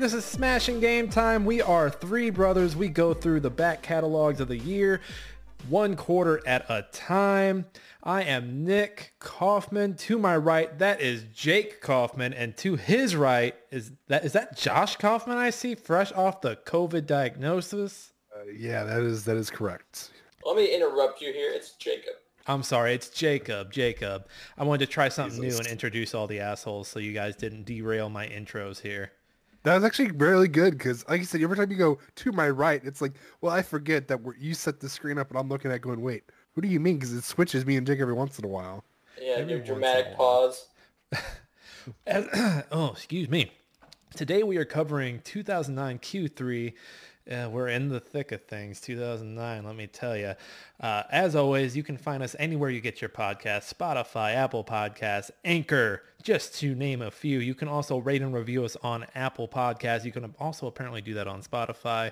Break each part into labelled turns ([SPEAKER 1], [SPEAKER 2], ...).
[SPEAKER 1] Hey everybody, this is Smashing Game Time. We are three brothers. We go through the back catalogs of the year, one quarter at a time. I am Nick Kaufman. To my right, that is Jake Kaufman, and to his right is that is that Josh Kaufman I see fresh off the COVID diagnosis.
[SPEAKER 2] Uh, yeah, that is that is correct.
[SPEAKER 3] Let me interrupt you here. It's Jacob.
[SPEAKER 1] I'm sorry, it's Jacob. Jacob. I wanted to try something Jesus. new and introduce all the assholes so you guys didn't derail my intros here.
[SPEAKER 2] That was actually really good because, like you said, every time you go to my right, it's like, well, I forget that you set the screen up and I'm looking at going, wait, who do you mean? Because it switches me and Jake every once in a while.
[SPEAKER 3] Yeah, every your dramatic pause.
[SPEAKER 1] As, oh, excuse me. Today we are covering 2009 Q3 yeah, we're in the thick of things. 2009, let me tell you. Uh, as always, you can find us anywhere you get your podcast, Spotify, Apple Podcasts, Anchor, just to name a few. You can also rate and review us on Apple Podcasts. You can also apparently do that on Spotify.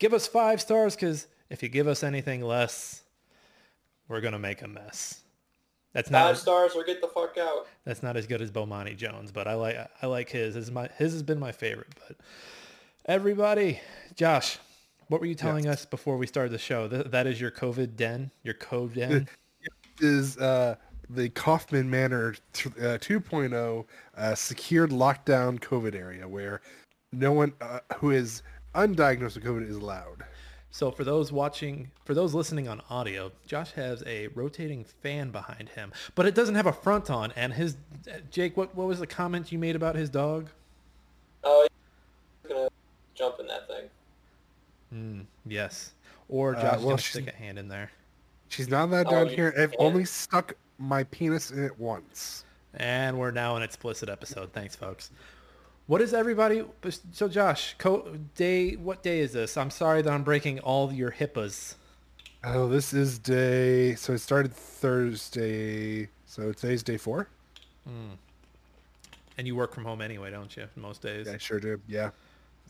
[SPEAKER 1] Give us five stars because if you give us anything less, we're going to make a mess.
[SPEAKER 3] That's not five stars or get the fuck out.
[SPEAKER 1] That's not as good as Bomani Jones, but I like I like his. His, my, his has been my favorite, but Everybody, Josh, what were you telling yes. us before we started the show? That, that is your COVID den, your COVID den.
[SPEAKER 2] Is uh, the Kaufman Manor uh, 2.0 uh, secured lockdown COVID area where no one uh, who is undiagnosed with COVID is allowed.
[SPEAKER 1] So for those watching, for those listening on audio, Josh has a rotating fan behind him, but it doesn't have a front on. And his Jake, what what was the comment you made about his dog?
[SPEAKER 3] Oh, jump in that thing.
[SPEAKER 1] Mm, yes. Or uh, Josh uh, well, stick a hand in there.
[SPEAKER 2] She's not that oh, down here. I've only stuck my penis in it once.
[SPEAKER 1] And we're now an explicit episode. Thanks, folks. What is everybody? So, Josh, co- day. What day is this? I'm sorry that I'm breaking all your HIPAAs.
[SPEAKER 2] Oh, this is day. So it started Thursday. So today's day four. Mm.
[SPEAKER 1] And you work from home anyway, don't you? Most days.
[SPEAKER 2] Yeah, I sure do. Yeah.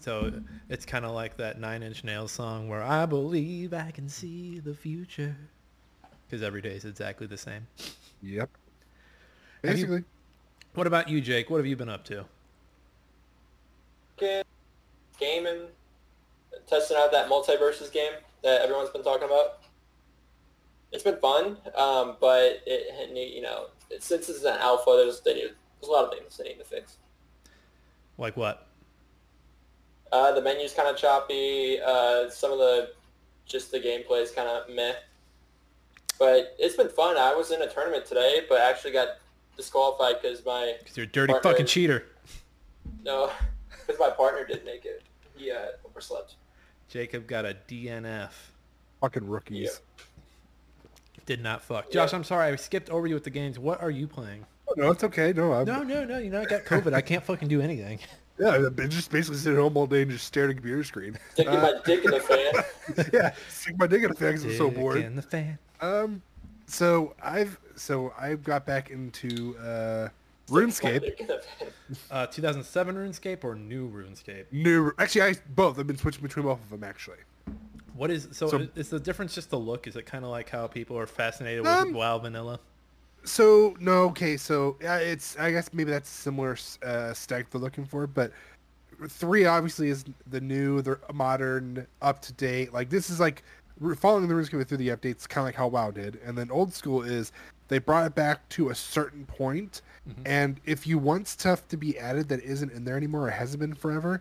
[SPEAKER 1] So it's kind of like that Nine Inch Nails song where I believe I can see the future. Because every day is exactly the same.
[SPEAKER 2] Yep. Basically.
[SPEAKER 1] You, what about you, Jake? What have you been up to?
[SPEAKER 3] Gaming, testing out that MultiVersus game that everyone's been talking about. It's been fun, um, but it, you know, since it's an alpha, there's, there's a lot of things they need to fix.
[SPEAKER 1] Like what?
[SPEAKER 3] Uh, the menu's kind of choppy. Uh, some of the just the gameplay is kind of meh. But it's been fun. I was in a tournament today, but actually got disqualified because my
[SPEAKER 1] because you're a dirty partner, fucking cheater.
[SPEAKER 3] No, because my partner didn't make it. He uh, overslept.
[SPEAKER 1] Jacob got a DNF.
[SPEAKER 2] Fucking rookies.
[SPEAKER 1] Yeah. Did not fuck. Josh, yeah. I'm sorry. I skipped over you with the games. What are you playing?
[SPEAKER 2] Oh, no, it's okay. No, I'm...
[SPEAKER 1] no, no, no. You know, I got COVID. I can't fucking do anything.
[SPEAKER 2] Yeah, I just basically sit at home all day and just stare at a computer screen.
[SPEAKER 3] Sticking uh, my dick in the fan.
[SPEAKER 2] yeah, stick my dick in the fan because I'm so bored.
[SPEAKER 1] in the fan.
[SPEAKER 2] Um, so I've so I've got back into uh, RuneScape.
[SPEAKER 1] uh, 2007 RuneScape or new RuneScape?
[SPEAKER 2] New. Actually, I both. I've been switching between both of them actually.
[SPEAKER 1] What is so? so is the difference just the look? Is it kind of like how people are fascinated with um, WoW Vanilla?
[SPEAKER 2] So no, okay. So yeah, it's I guess maybe that's a similar uh, stack they're looking for, but three obviously is the new, the modern, up to date. Like this is like following the rules coming through the updates, kind of like how WoW did. And then old school is they brought it back to a certain point, mm-hmm. and if you want stuff to be added that isn't in there anymore or hasn't been forever,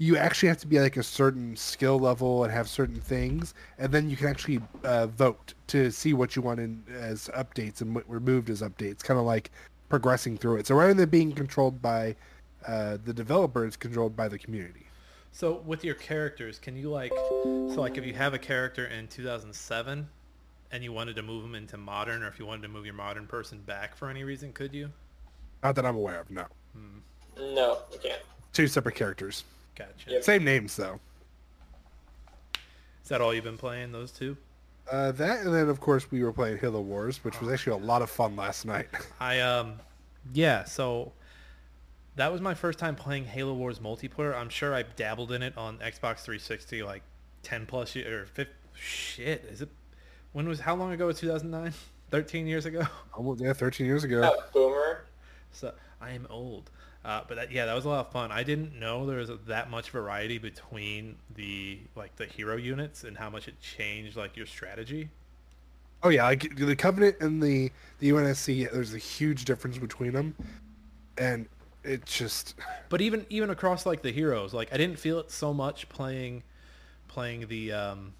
[SPEAKER 2] you actually have to be like a certain skill level and have certain things, and then you can actually uh, vote to see what you want in as updates and what removed as updates. Kind of like progressing through it. So rather than being controlled by uh, the developer, it's controlled by the community.
[SPEAKER 1] So with your characters, can you like, so like if you have a character in 2007 and you wanted to move them into modern, or if you wanted to move your modern person back for any reason, could you?
[SPEAKER 2] Not that I'm aware of. No.
[SPEAKER 3] Hmm. No, you can't.
[SPEAKER 2] Two separate characters.
[SPEAKER 1] Gotcha. Yep.
[SPEAKER 2] Same names though.
[SPEAKER 1] Is that all you've been playing? Those two?
[SPEAKER 2] Uh, that and then of course we were playing Halo Wars, which was actually a lot of fun last night.
[SPEAKER 1] I um, yeah. So that was my first time playing Halo Wars multiplayer. I'm sure I dabbled in it on Xbox 360 like 10 plus years or 50, shit. Is it? When was how long ago? Was 2009? 13 years ago.
[SPEAKER 2] Almost yeah, 13 years ago.
[SPEAKER 3] Oh, boomer.
[SPEAKER 1] So I am old. Uh, but that, yeah, that was a lot of fun. I didn't know there was that much variety between the like the hero units and how much it changed like your strategy.
[SPEAKER 2] Oh yeah, like the Covenant and the the UNSC, there's a huge difference between them, and it just.
[SPEAKER 1] But even even across like the heroes, like I didn't feel it so much playing playing the um,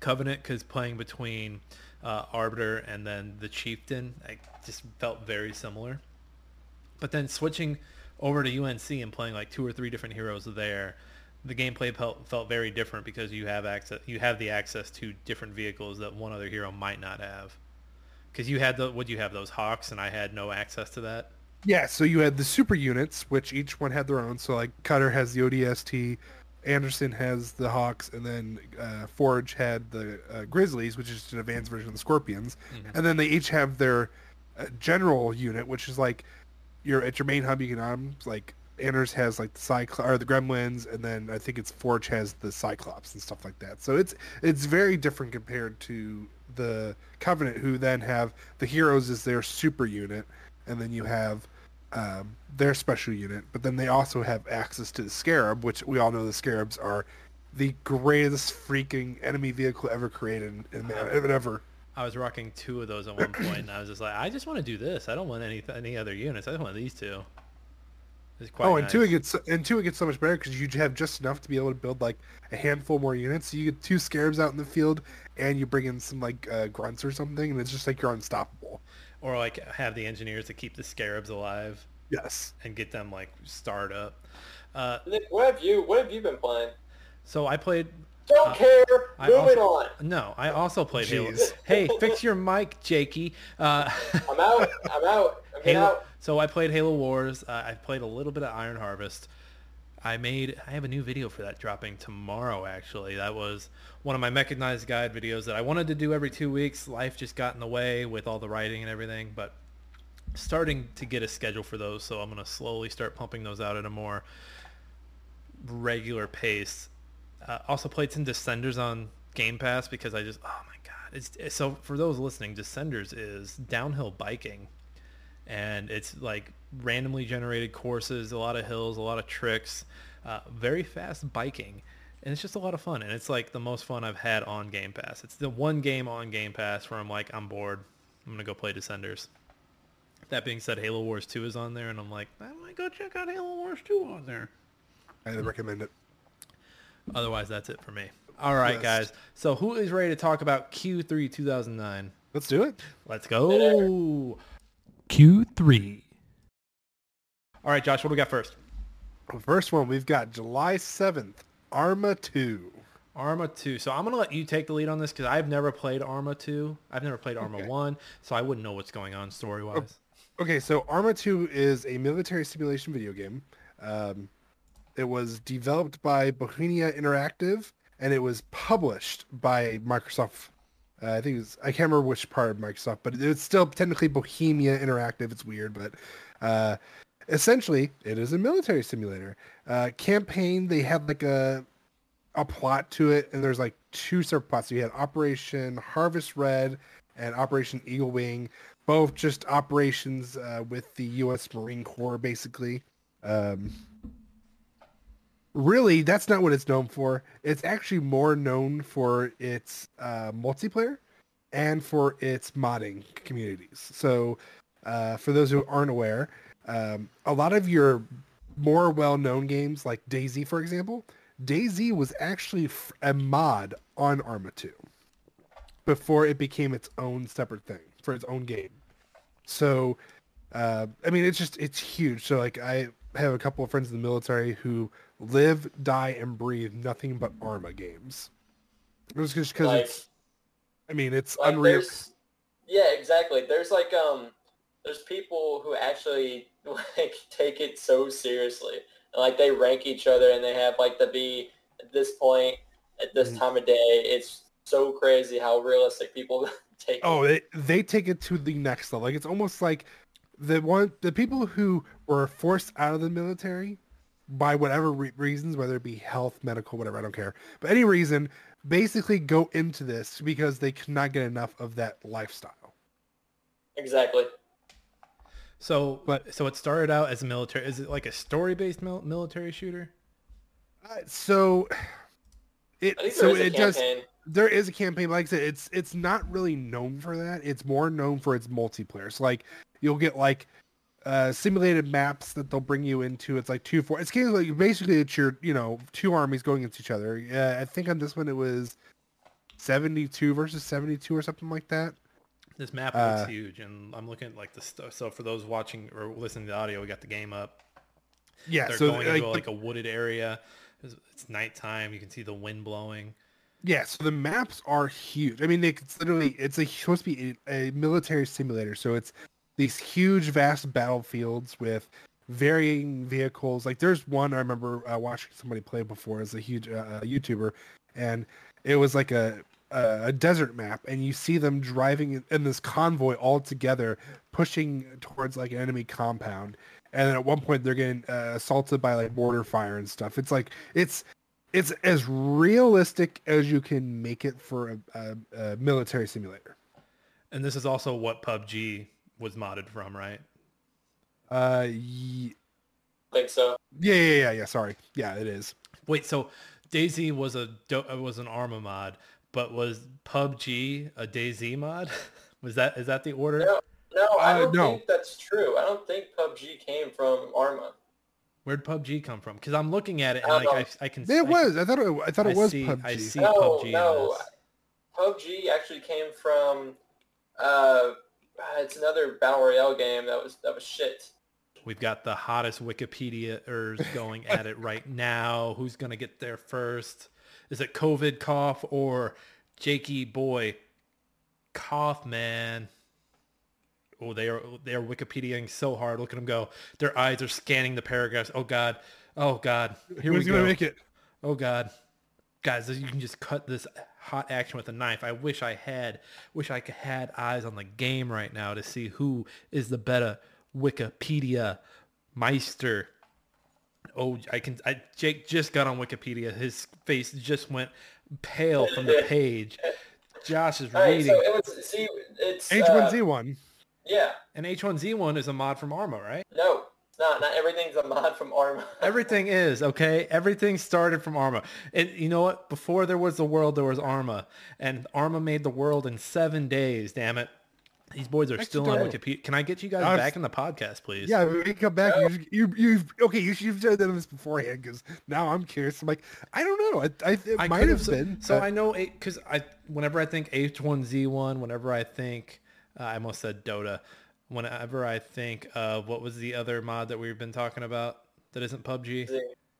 [SPEAKER 1] Covenant because playing between uh, Arbiter and then the Chieftain, I just felt very similar. But then switching over to UNC and playing like two or three different heroes there, the gameplay felt, felt very different because you have access you have the access to different vehicles that one other hero might not have. Because you had the would you have those hawks and I had no access to that.
[SPEAKER 2] Yeah, so you had the super units, which each one had their own. So like Cutter has the ODST, Anderson has the Hawks, and then uh, Forge had the uh, Grizzlies, which is just an advanced version of the Scorpions.
[SPEAKER 1] Mhm.
[SPEAKER 2] And then they each have their uh, general unit, which is like your at your main hub. You can um like Anders has like the Cyclops or the Gremlins, and then I think it's Forge has the Cyclops and stuff like that. So it's it's very different compared to the Covenant, who then have the heroes as their super unit, and then you have um, their special unit. But then they also have access to the Scarab, which we all know the Scarabs are the greatest freaking enemy vehicle ever created in, in ever.
[SPEAKER 1] I was rocking two of those at one point, and I was just like, I just want to do this. I don't want any any other units. I just want these two. It's quite
[SPEAKER 2] Oh, and two it gets and two it gets so much better because you have just enough to be able to build like a handful more units. So you get two scarabs out in the field, and you bring in some like uh, grunts or something, and it's just like you're unstoppable.
[SPEAKER 1] or like have the engineers to keep the scarabs alive
[SPEAKER 2] Yes.
[SPEAKER 1] and get them like starred up. Uh,
[SPEAKER 3] Nick, what have you what have you been playing?
[SPEAKER 1] so I played.
[SPEAKER 3] Don't
[SPEAKER 1] Uh,
[SPEAKER 3] care.
[SPEAKER 1] I
[SPEAKER 3] Moving
[SPEAKER 1] also-
[SPEAKER 3] on.
[SPEAKER 1] No, I also played Halo. Hey, fix your mic, Jakey. Uh,
[SPEAKER 3] I'm out. I'm out. I'm
[SPEAKER 1] Halo.
[SPEAKER 3] out.
[SPEAKER 1] So I played Halo Wars. Uh, I played a little bit of Iron Harvest. I made. I have a new video for that dropping tomorrow. Actually, that was one of my mechanized guide videos that I wanted to do every two weeks. Life just got in the way with all the writing and everything, but starting to get a schedule for those. So I'm gonna slowly start pumping those out at a more regular pace. Uh, also played some Descenders on Game Pass because I just oh my god. It's, it's so for those listening Descenders is downhill biking. And it's like randomly generated courses a lot of hills a lot of tricks uh, very fast biking. And it's just a lot of fun. And it's like the most fun I've had on Game Pass. It's the one game on Game Pass where I'm like I'm bored. I'm gonna go play Descenders. That being said Halo Wars 2 is on there and I'm like I might go check out Halo Wars 2 on there.
[SPEAKER 2] I recommend it.
[SPEAKER 1] Otherwise, that's it for me. All right,
[SPEAKER 2] Yes.
[SPEAKER 1] guys. So who is ready to talk about Q3 2009?
[SPEAKER 2] Let's do it.
[SPEAKER 1] Let's go. Q3. All right, Josh, what do we got first?
[SPEAKER 2] First one we've got July seventh, Arma two.
[SPEAKER 1] Arma 2. So I'm going to let you take the lead on this because I've never played Arma 2. I've never played Arma
[SPEAKER 2] Okay.
[SPEAKER 1] 1, so I wouldn't know what's going on story-wise.
[SPEAKER 2] Okay, so Arma 2 is a military simulation video game. Um, it was developed by Bohemia Interactive, and it was published by Microsoft. Uh, I think it was, I can't remember which part of Microsoft, but it's still technically Bohemia Interactive. It's weird, but uh, essentially, it is a military simulator. Uh, campaign, they had like a a plot to it, and there's like two separate plots. So you had Operation Harvest Red and Operation Eagle Wing, both just operations uh, with the U.S. Marine Corps, basically. Um, really, that's not what it's known for. It's actually more known for its uh, multiplayer and for its modding communities. So, uh, for those who aren't aware, um, a lot of your more well-known games, like DayZ, for example, DayZ was actually a mod on Arma 2 before it became its own separate thing for its own game. So, uh, I mean, it's just it's huge. So, like, I have a couple of friends in the military who live, die, and breathe nothing but Arma games. It was just because
[SPEAKER 3] Like,
[SPEAKER 2] it's. I mean, it's
[SPEAKER 3] like
[SPEAKER 2] unreal.
[SPEAKER 3] yeah, exactly. There's like um, there's people who actually like take it so seriously, and like they rank each other, and they have like the be at this point at this
[SPEAKER 2] Mhm.
[SPEAKER 3] time of day. It's so crazy how realistic people take.
[SPEAKER 2] Oh,
[SPEAKER 3] it.
[SPEAKER 2] they, they take it to the next level. Like it's almost like the one the people who were forced out of the military by whatever re- reasons, whether it be health, medical, whatever, I don't care, but any reason, basically go into this because they could not get enough of that lifestyle.
[SPEAKER 3] exactly.
[SPEAKER 1] So,
[SPEAKER 2] But-
[SPEAKER 1] so it started out as a military. Is it like a story-based mil- military shooter?
[SPEAKER 2] Uh, so it so it
[SPEAKER 3] just
[SPEAKER 2] there is a campaign like I said it's it's not really known for that it's more known for its multiplayer so like you'll get like uh simulated maps that they'll bring you into it's like two four it's kind of like basically it's your you know two armies going against each other uh, i think on this one it was 72 versus 72 or something like that
[SPEAKER 1] This map
[SPEAKER 2] Uh,
[SPEAKER 1] looks huge, and I'm looking at like the stuff. So for those watching or listening to the audio, we got the game up.
[SPEAKER 2] yeah
[SPEAKER 1] They're
[SPEAKER 2] so
[SPEAKER 1] going
[SPEAKER 2] like,
[SPEAKER 1] into like a wooded area. It's, it's nighttime. You can see the wind blowing.
[SPEAKER 2] Yeah, so the maps are huge. I mean, it's literally it's a, supposed to be a, a military simulator. So it's these huge, vast battlefields with varying vehicles. Like there's one I remember uh, watching somebody play before as a huge uh, YouTuber, and it was like a a desert map, and you see them driving in, this convoy all together, pushing towards like an enemy compound. And at one point they're getting uh, assaulted by like mortar fire and stuff. It's like it's it's as realistic as you can make it for a, a, a military simulator.
[SPEAKER 1] And this is also what PUBG was modded from, right?
[SPEAKER 2] Uh, ye-
[SPEAKER 3] I think so.
[SPEAKER 2] yeah, yeah, yeah, yeah. Sorry, yeah, it is.
[SPEAKER 1] Wait, so DayZ was a do- uh, was an Arma mod, but was PUBG a DayZ mod? was that is that the order?
[SPEAKER 3] No, no, I
[SPEAKER 2] Uh,
[SPEAKER 3] don't
[SPEAKER 2] no.
[SPEAKER 3] think that's true. I don't think PUBG came from Arma.
[SPEAKER 1] Where'd PUBG come from? Because I'm looking at it and
[SPEAKER 3] I
[SPEAKER 1] like I, I can.
[SPEAKER 2] It
[SPEAKER 1] I,
[SPEAKER 2] was. I thought it. I thought it
[SPEAKER 1] I
[SPEAKER 2] was
[SPEAKER 1] see-
[SPEAKER 2] PUBG.
[SPEAKER 1] I see
[SPEAKER 3] No,
[SPEAKER 1] PUBG. in
[SPEAKER 3] no.
[SPEAKER 1] this.
[SPEAKER 3] PUBG actually came from uh, Uh, it's another battle royale game that was that was shit.
[SPEAKER 1] We've got the hottest Wikipediaers going at it right now. Who's gonna get there first? Is it COVID cough or Jakey boy cough man? Oh, they are they are Wikipediaing so hard. Look at them go. Their eyes are scanning the paragraphs. Oh God. Oh God. Here
[SPEAKER 2] Who's
[SPEAKER 1] we
[SPEAKER 2] gonna
[SPEAKER 1] go.
[SPEAKER 2] make it?
[SPEAKER 1] Oh God. Guys, you can just cut this hot action with a knife. I wish I had, wish I could had eyes on the game right now to see who is the better Wikipedia Meister. Oh, I can. I Jake just got on Wikipedia. His face just went pale from the page. Josh is
[SPEAKER 3] All right,
[SPEAKER 1] reading.
[SPEAKER 3] so it was see it's uh,
[SPEAKER 2] H1Z1.
[SPEAKER 3] yeah.
[SPEAKER 1] and H1Z1 is a mod from Arma, right?
[SPEAKER 3] No, it's not. Not everything's a mod from Arma.
[SPEAKER 1] Everything is okay. Everything started from Arma. And you know what? Before there was the world, there was Arma, and Arma made the world in seven days. Damn it! These boys are still on. Wikipedia. Can I get you guys
[SPEAKER 2] I've-
[SPEAKER 1] back in the podcast, please?
[SPEAKER 2] Yeah, we can come back. You, you, you've okay. You should have done this beforehand because now I'm curious. I'm like, I don't know. I, I it
[SPEAKER 1] I
[SPEAKER 2] might have
[SPEAKER 1] so,
[SPEAKER 2] been.
[SPEAKER 1] So
[SPEAKER 2] but-
[SPEAKER 1] I know because I whenever I think H1Z1, whenever I think uh, I almost said Dota. Whenever I think of what was the other mod that we've been talking about that isn't PUBG,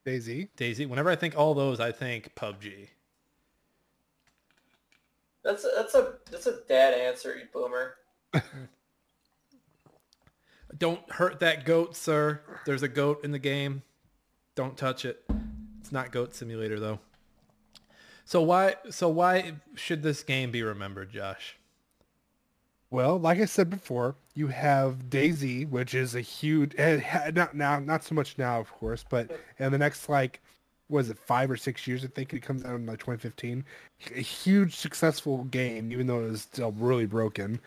[SPEAKER 2] DayZ.
[SPEAKER 1] DayZ. Whenever I think all those, I think PUBG.
[SPEAKER 3] That's a, that's a that's a dad answer, you boomer.
[SPEAKER 1] Don't hurt that goat, sir. There's a goat in the game. Don't touch it. It's not Goat Simulator though. So why so why should this game be remembered, Josh?
[SPEAKER 2] Well, like I said before, you have DayZ, which is a huge, eh, not now, not so much now, of course, but in the next like, was it five or six years? I think it comes out in like 2015. A huge successful game, even though it was still really broken,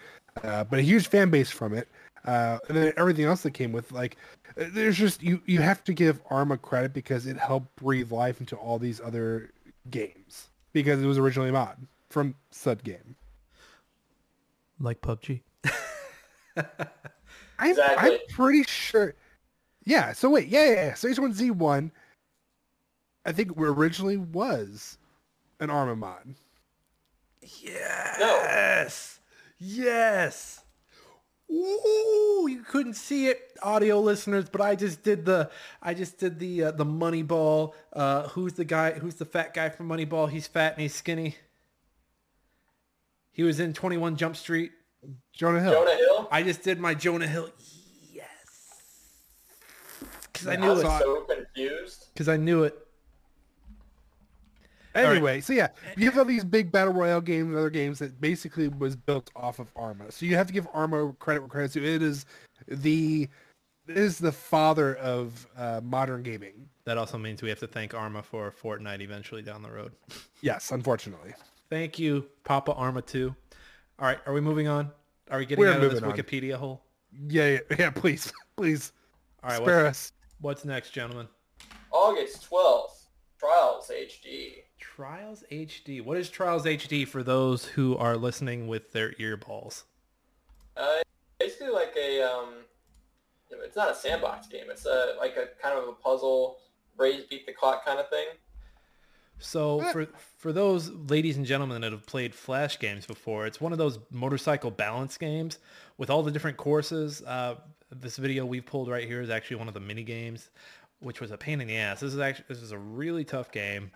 [SPEAKER 2] uh, but a huge fan base from it. Uh, and then everything else that came with, like, uh, there's just you you have to give Arma credit because it helped breathe life into all these other games because it was originally mod from said game.
[SPEAKER 1] Like PUBG.
[SPEAKER 2] I'm, I'm pretty sure. Yeah. So wait. Yeah. Yeah. yeah. So H1Z1, I think originally was an Arma mod.
[SPEAKER 1] Yes. Yes. Ooh, you couldn't see it, audio listeners, but I just did the, I just did the uh, the Moneyball. Uh, who's the guy? Who's the fat guy from Moneyball? He's fat and he's skinny. He was in Twenty One Jump Street.
[SPEAKER 2] Jonah Hill.
[SPEAKER 3] Jonah Hill.
[SPEAKER 1] I just did my Jonah Hill. Yes. Because I
[SPEAKER 3] I
[SPEAKER 1] knew
[SPEAKER 3] was
[SPEAKER 1] it.
[SPEAKER 3] so confused.
[SPEAKER 1] Because I knew it.
[SPEAKER 2] Anyway, so yeah, you have all these big battle royale games and other games that basically was built off of Arma. So you have to give Arma credit where credit's due. It is the it is the father of uh, modern gaming.
[SPEAKER 1] That also means we have to thank Arma for Fortnite eventually down the road.
[SPEAKER 2] Yes, unfortunately.
[SPEAKER 1] Thank you, Papa Arma 2. All right, are we moving on? Are we getting
[SPEAKER 2] We're
[SPEAKER 1] out of this
[SPEAKER 2] moving on.
[SPEAKER 1] Wikipedia hole?
[SPEAKER 2] Yeah, yeah, yeah. Please, please
[SPEAKER 1] All right,
[SPEAKER 2] spare
[SPEAKER 1] what's,
[SPEAKER 2] us.
[SPEAKER 1] what's next, gentlemen?
[SPEAKER 3] August 12th, Trials HD.
[SPEAKER 1] Trials HD. What is Trials HD for those who are listening with their earballs?
[SPEAKER 3] Uh, basically like a um, it's not a sandbox game. It's a like a kind of a puzzle, raise beat the clock kind of thing.
[SPEAKER 1] So
[SPEAKER 2] Eh.
[SPEAKER 1] for for those ladies and gentlemen that have played flash games before, it's one of those motorcycle balance games with all the different courses. Uh, this video we've pulled right here is actually one of the mini games, which was a pain in the ass. This is actually this is a really tough game.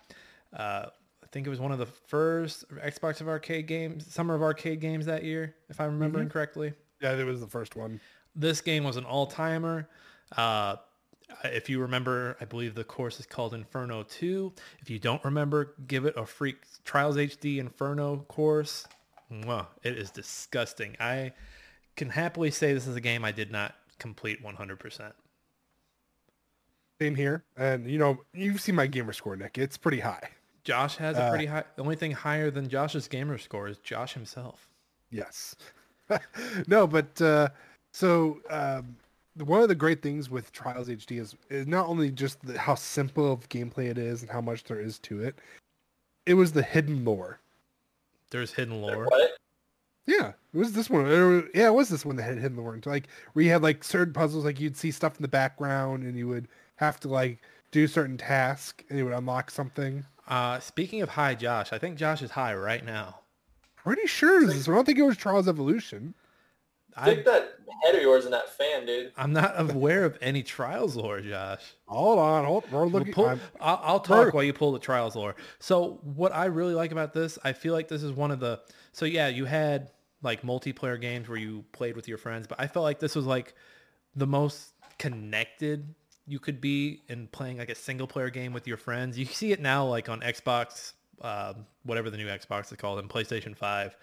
[SPEAKER 1] Uh, I think it was one of the first Xbox of arcade games, summer of arcade games that year, if I'm remembering correctly.
[SPEAKER 2] Yeah, it was the first one.
[SPEAKER 1] This game was an all-timer. Uh, if you remember, I believe the course is called Inferno 2. If you don't remember, give it a freak Trials HD Inferno course. Mwah, it is disgusting. I can happily say this is a game I did not complete 100%.
[SPEAKER 2] Same here, and you know, you've seen my gamer score, Nick. It's pretty high.
[SPEAKER 1] Josh has a
[SPEAKER 2] Uh,
[SPEAKER 1] pretty high. The only thing higher than Josh's gamer score is Josh himself.
[SPEAKER 2] Yes. no, but uh, so um, one of the great things with Trials HD is, is not only just the, how simple of gameplay it is and how much there is to it. It was the hidden lore.
[SPEAKER 1] There's hidden lore.
[SPEAKER 3] What?
[SPEAKER 2] Yeah, it was this one. Or, yeah, it was this one that had hidden lore. Like where you had like certain puzzles, like you'd see stuff in the background, and you would have to like do certain task, and it would unlock something.
[SPEAKER 1] Uh, speaking of high Josh, I think Josh is high right now.
[SPEAKER 2] Pretty sure this. I don't think it was Trials Evolution.
[SPEAKER 1] I,
[SPEAKER 3] Stick that head of yours in that fan, dude.
[SPEAKER 1] I'm not aware of any trials lore, Josh.
[SPEAKER 2] Hold on, hold. We're
[SPEAKER 1] We'll
[SPEAKER 2] looking.
[SPEAKER 1] pull-
[SPEAKER 2] I'm-
[SPEAKER 1] I'll, I'll talk
[SPEAKER 2] Sure.
[SPEAKER 1] while you pull the trials lore. So what I really like about this, I feel like this is one of the. So yeah, you had like multiplayer games where you played with your friends, but I felt like this was like the most connected you could be in playing like a single player game with your friends. You see it now like on Xbox, um, whatever the new Xbox is called, and PlayStation Five.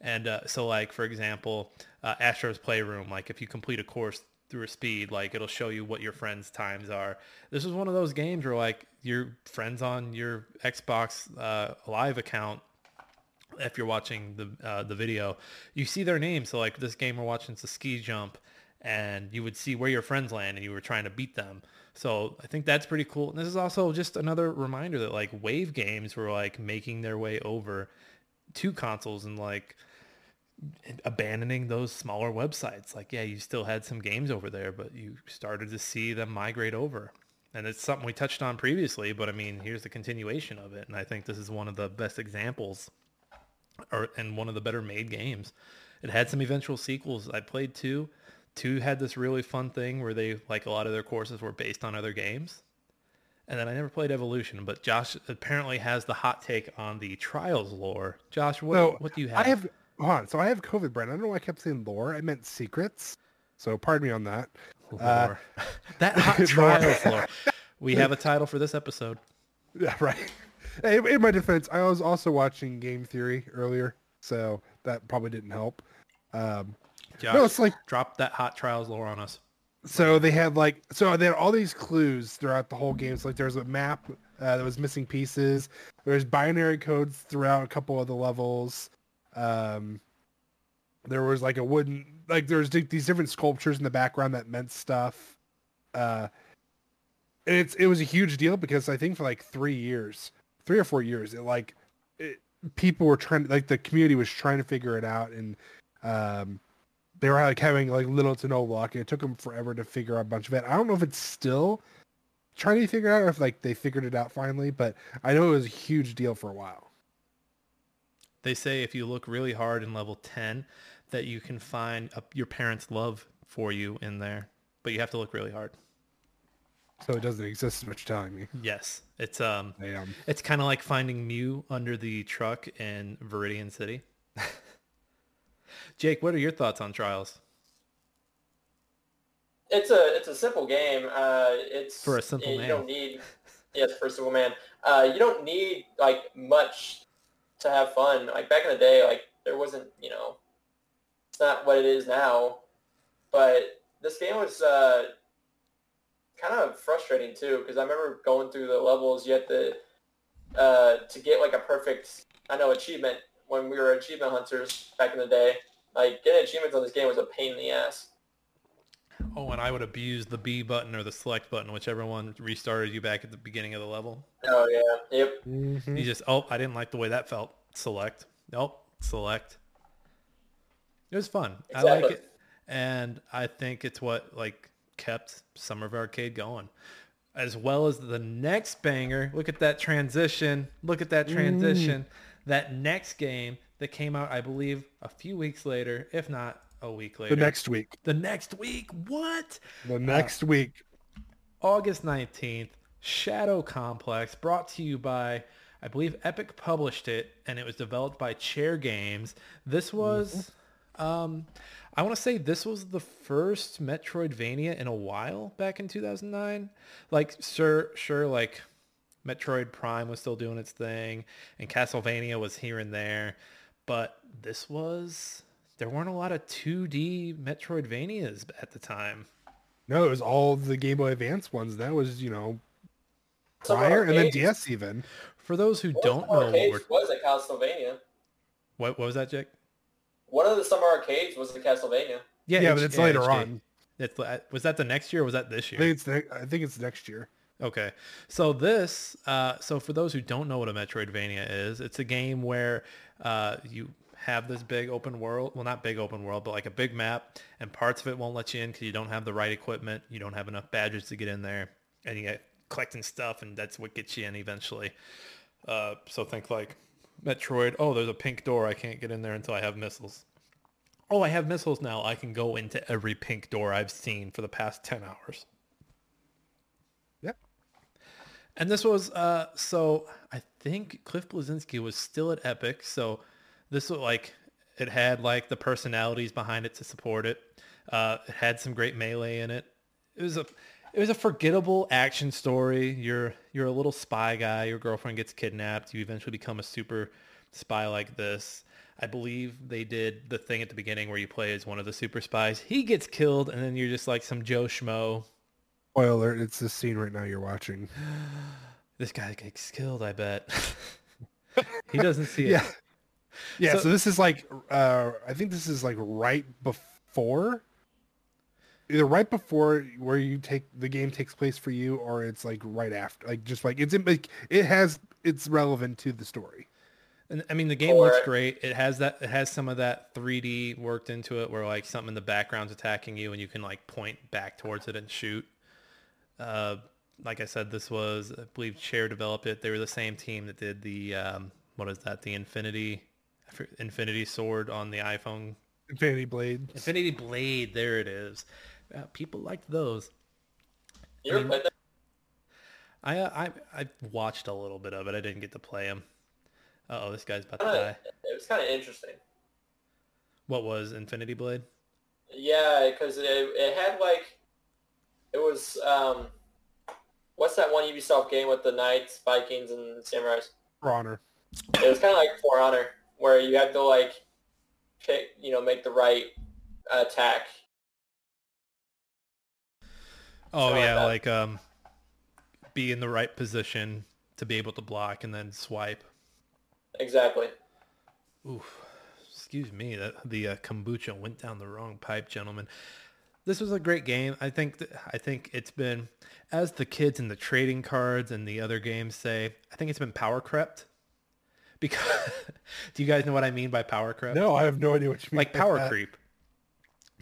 [SPEAKER 1] And uh, so like for example, uh, Astro's Playroom, like if you complete a course through a speed, like it'll show you what your friends' times are. This is one of those games where like your friends on your Xbox uh, Live account, if you're watching the uh, the video, you see their names. So like this game we're watching, is a ski jump, and you would see where your friends land, and you were trying to beat them. So I think that's pretty cool. And this is also just another reminder that like wave games were like making their way over to consoles and like abandoning those smaller websites. Like, yeah, you still had some games over there, but you started to see them migrate over. And it's something we touched on previously, but I mean, here's the continuation of it. And I think this is one of the best examples or and one of the better made games. It had some eventual sequels. I played two. Two had this really fun thing where they like a lot of their courses were based on other games. And then I never played Evolution, but Josh apparently has the hot take on the Trials lore. Josh, what
[SPEAKER 2] So,
[SPEAKER 1] what do you have?
[SPEAKER 2] I have. Hold on. So I have COVID Brent. I don't know why I kept saying lore. I meant secrets. So pardon me on that. Uh,
[SPEAKER 1] that hot. Trials lore. We have a title for this episode.
[SPEAKER 2] Yeah, right. Hey, in my defense, I was also watching Game Theory earlier, so that probably didn't help. Um,
[SPEAKER 1] Josh,
[SPEAKER 2] no, it's like
[SPEAKER 1] drop that hot Trials lore on us.
[SPEAKER 2] so they had like so they had all these clues throughout the whole game. So like there was a map uh, that was missing pieces. There's binary codes throughout a couple of the levels. Um, there was like a wooden like there's di- these different sculptures in the background that meant stuff. Uh, and it's it was a huge deal because I think for like three years, three or four years, it like it, people were trying like the community was trying to figure it out and um they were like having like little to no luck. And it took them forever to figure out a bunch of it. I don't know if it's still trying to figure out or if like they figured it out finally but i know it was a huge deal for a while
[SPEAKER 1] They say if you look really hard in level 10 that you can find a, your parents' love for you in there, but you have to look really hard.
[SPEAKER 2] so it doesn't exist is what you're telling me
[SPEAKER 1] Yes, it's um
[SPEAKER 2] Damn.
[SPEAKER 1] it's kind of like finding Mew under the truck in Viridian City. Jake, what are your thoughts on Trials?
[SPEAKER 3] It's a it's a simple game. Uh, it's
[SPEAKER 1] For a simple
[SPEAKER 3] you
[SPEAKER 1] man.
[SPEAKER 3] don't need yes for a simple man. Uh, you don't need like much to have fun. Like back in the day, like there wasn't you know, it's not what it is now. But this game was uh, kind of frustrating too because I remember going through the levels. You had to uh, to get like a perfect I know achievement when we were achievement hunters back in the day. Like getting achievements on this game was a pain in the ass.
[SPEAKER 1] Oh, and I would abuse the B button or the select button, whichever one restarted you back at the beginning of the level.
[SPEAKER 3] Oh yeah. Yep.
[SPEAKER 2] Mhm.
[SPEAKER 1] You just, oh, I didn't like the way that felt. Select. Nope. Select. It was fun. I like it. And I think it's what like kept Summer of Arcade going. As well as the next banger. Look at that transition. Look at that transition. That next game that came out, I believe, a few weeks later, if not a week later.
[SPEAKER 2] The next week.
[SPEAKER 1] The next week. What?
[SPEAKER 2] The next week.
[SPEAKER 1] August 19th, Shadow Complex, brought to you by, I believe Epic published it, and it was developed by Chair Games. This was, um, I want to say this was the first Metroidvania in a while back in 2009. Like, sure, sure, like Metroid Prime was still doing its thing, and Castlevania was here and there, but this was, there weren't a lot of 2D Metroidvanias at the time.
[SPEAKER 2] No, it was all the Game Boy Advance ones. That was, you know,
[SPEAKER 3] Summer
[SPEAKER 2] prior and then DS even.
[SPEAKER 1] For those who don't know what
[SPEAKER 3] arcades
[SPEAKER 1] we're
[SPEAKER 3] was at Castlevania.
[SPEAKER 1] What, what was that, Jake?
[SPEAKER 3] One of the summer arcades was the Castlevania.
[SPEAKER 2] Yeah,
[SPEAKER 1] H-
[SPEAKER 2] but it's later
[SPEAKER 1] HD.
[SPEAKER 2] on.
[SPEAKER 1] It's, was that the next year or was that this
[SPEAKER 2] I
[SPEAKER 1] year?
[SPEAKER 2] think it's ne- I think it's next year.
[SPEAKER 1] Okay. So this, uh, so for those who don't know what a Metroidvania is, it's a game where uh, you have this big open world. Well, not big open world, but like a big map, and parts of it won't let you in because you don't have the right equipment. You don't have enough badges to get in there, and you get collecting stuff, and that's what gets you in eventually. Uh, so think like Metroid. Oh, there's a pink door. I can't get in there until I have missiles. Oh, I have missiles now. I can go into every pink door I've seen for the past 10 hours.
[SPEAKER 2] Yep.
[SPEAKER 1] And this was uh so I think Cliff Bleszinski was still at Epic, so this was like it had like the personalities behind it to support it. Uh it had some great melee in it. It was a it was a forgettable action story. You're you're a little spy guy, your girlfriend gets kidnapped, you eventually become a super spy like this. I believe they did the thing at the beginning where you play as one of the super spies. He gets killed and then you're just like some Joe Schmo
[SPEAKER 2] Spoiler alert, it's this scene right now you're watching.
[SPEAKER 1] this guy gets killed, I bet. he doesn't see it.
[SPEAKER 2] Yeah. Yeah,
[SPEAKER 1] So-
[SPEAKER 2] so, this is like uh I think this is like right before either right before where you take the game takes place for you or it's like right after like just like it's in like it has it's relevant to the story.
[SPEAKER 1] And I mean, the game looks great. It has that. It has some of that 3D worked into it, where like something in the background's attacking you, and you can like point back towards it and shoot. Uh, like I said, this was I believe Chair developed it. They were the same team that did the um, what is that? The Infinity I for- Infinity Sword on the iPhone.
[SPEAKER 2] Infinity Blade.
[SPEAKER 1] Infinity Blade. There it is. Uh, people liked those.
[SPEAKER 3] You ever
[SPEAKER 1] mean-
[SPEAKER 3] played that?
[SPEAKER 1] I uh, I I watched a little bit of it. I didn't get to play him. Uh oh, this guy's about to
[SPEAKER 3] Kinda-
[SPEAKER 1] die.
[SPEAKER 3] It was kind of interesting.
[SPEAKER 1] What was Infinity Blade?
[SPEAKER 3] Yeah, because it, it had like, it was, um, what's that one Ubisoft game with the Knights, Vikings, and Samurais?
[SPEAKER 2] For Honor.
[SPEAKER 3] It was kind of like For Honor, where you have to like, pick, you know, make the right attack.
[SPEAKER 1] Oh
[SPEAKER 3] Something
[SPEAKER 1] yeah,
[SPEAKER 3] that.
[SPEAKER 1] like um, be in the right position to be able to block and then swipe.
[SPEAKER 3] Exactly.
[SPEAKER 1] Oof, excuse me, that the uh, kombucha went down the wrong pipe, gentlemen. This was a great game. I think th- I think it's been, as the kids in the trading cards and the other games say, I think it's been power crept. Because, do you guys know what I mean by power creep?
[SPEAKER 2] No, I have no idea what you mean.
[SPEAKER 1] like power
[SPEAKER 2] that.
[SPEAKER 1] creep.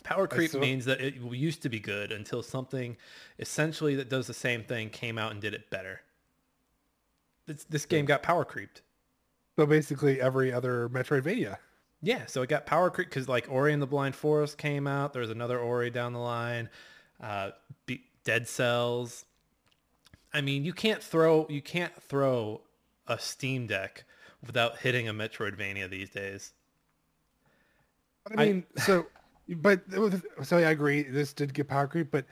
[SPEAKER 1] Power creep means that it used to be good until something essentially that does the same thing came out and did it better. This, this game got power creeped.
[SPEAKER 2] So basically every other Metroidvania.
[SPEAKER 1] Yeah, so it got power creep because like Ori and the Blind Forest came out. There was another Ori down the line. Uh, Be- Dead Cells. I mean, you can't throw you can't throw a Steam Deck without hitting a Metroidvania these days.
[SPEAKER 2] I
[SPEAKER 1] I-
[SPEAKER 2] mean, so, but so I agree. This did get power creep, but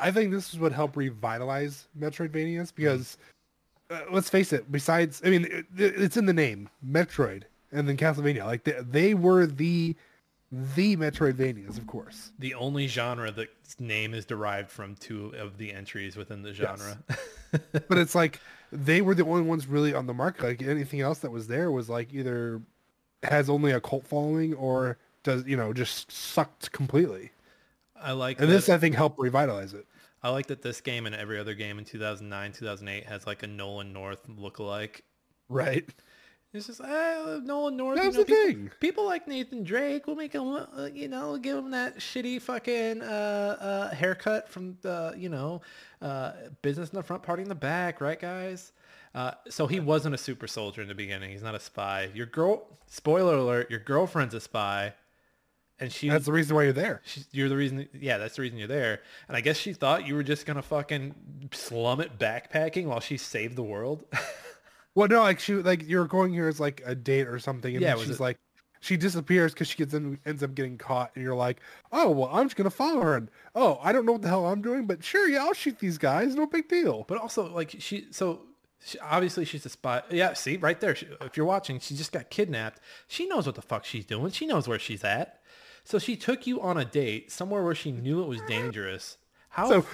[SPEAKER 2] I think this is what helped revitalize Metroidvanias because uh, let's face it. Besides, I mean, it, it's in the name, Metroid, and then Castlevania. Like they, they were the the Metroidvanias, of course.
[SPEAKER 1] The only genre that's name is derived from two of the entries within the genre.
[SPEAKER 2] But it's like they were the only ones really on the market. Like anything else that was there was like either has only a cult following or does you know just sucked completely.
[SPEAKER 1] I like
[SPEAKER 2] And
[SPEAKER 1] that,
[SPEAKER 2] this, I think, helped revitalize it.
[SPEAKER 1] I like that this game and every other game in 2009, 2008 has like a Nolan North lookalike.
[SPEAKER 2] Right.
[SPEAKER 1] It's just uh, Nolan North.
[SPEAKER 2] That
[SPEAKER 1] you know,
[SPEAKER 2] the
[SPEAKER 1] people,
[SPEAKER 2] thing.
[SPEAKER 1] people like Nathan Drake. We'll make him, uh, you know, give him that shitty fucking uh, uh, haircut from the, you know, uh, business in the front, party in the back, right, guys? Uh, so he wasn't a super soldier in the beginning. He's not a spy. Your girl, spoiler alert, your girlfriend's a spy, and she
[SPEAKER 2] That's the reason why you're there.
[SPEAKER 1] She's, you're the reason. Yeah, that's the reason you're there. And I guess she thought you were just gonna fucking slum it backpacking while she saved the world.
[SPEAKER 2] Well, no, like she, like you're going here as like a date or something, and
[SPEAKER 1] Yeah,
[SPEAKER 2] she's
[SPEAKER 1] it-
[SPEAKER 2] like, she disappears because she gets in, ends up getting caught, and you're like, oh well, I'm just gonna follow her, and oh, I don't know what the hell I'm doing, but sure, yeah, I'll shoot these guys, no big deal.
[SPEAKER 1] but also, like she, so she, obviously she's a spy. Yeah, see right there. She, if you're watching, she just got kidnapped. She knows what the fuck she's doing. She knows where she's at. So she took you on a date somewhere where she knew it was dangerous. How
[SPEAKER 2] So-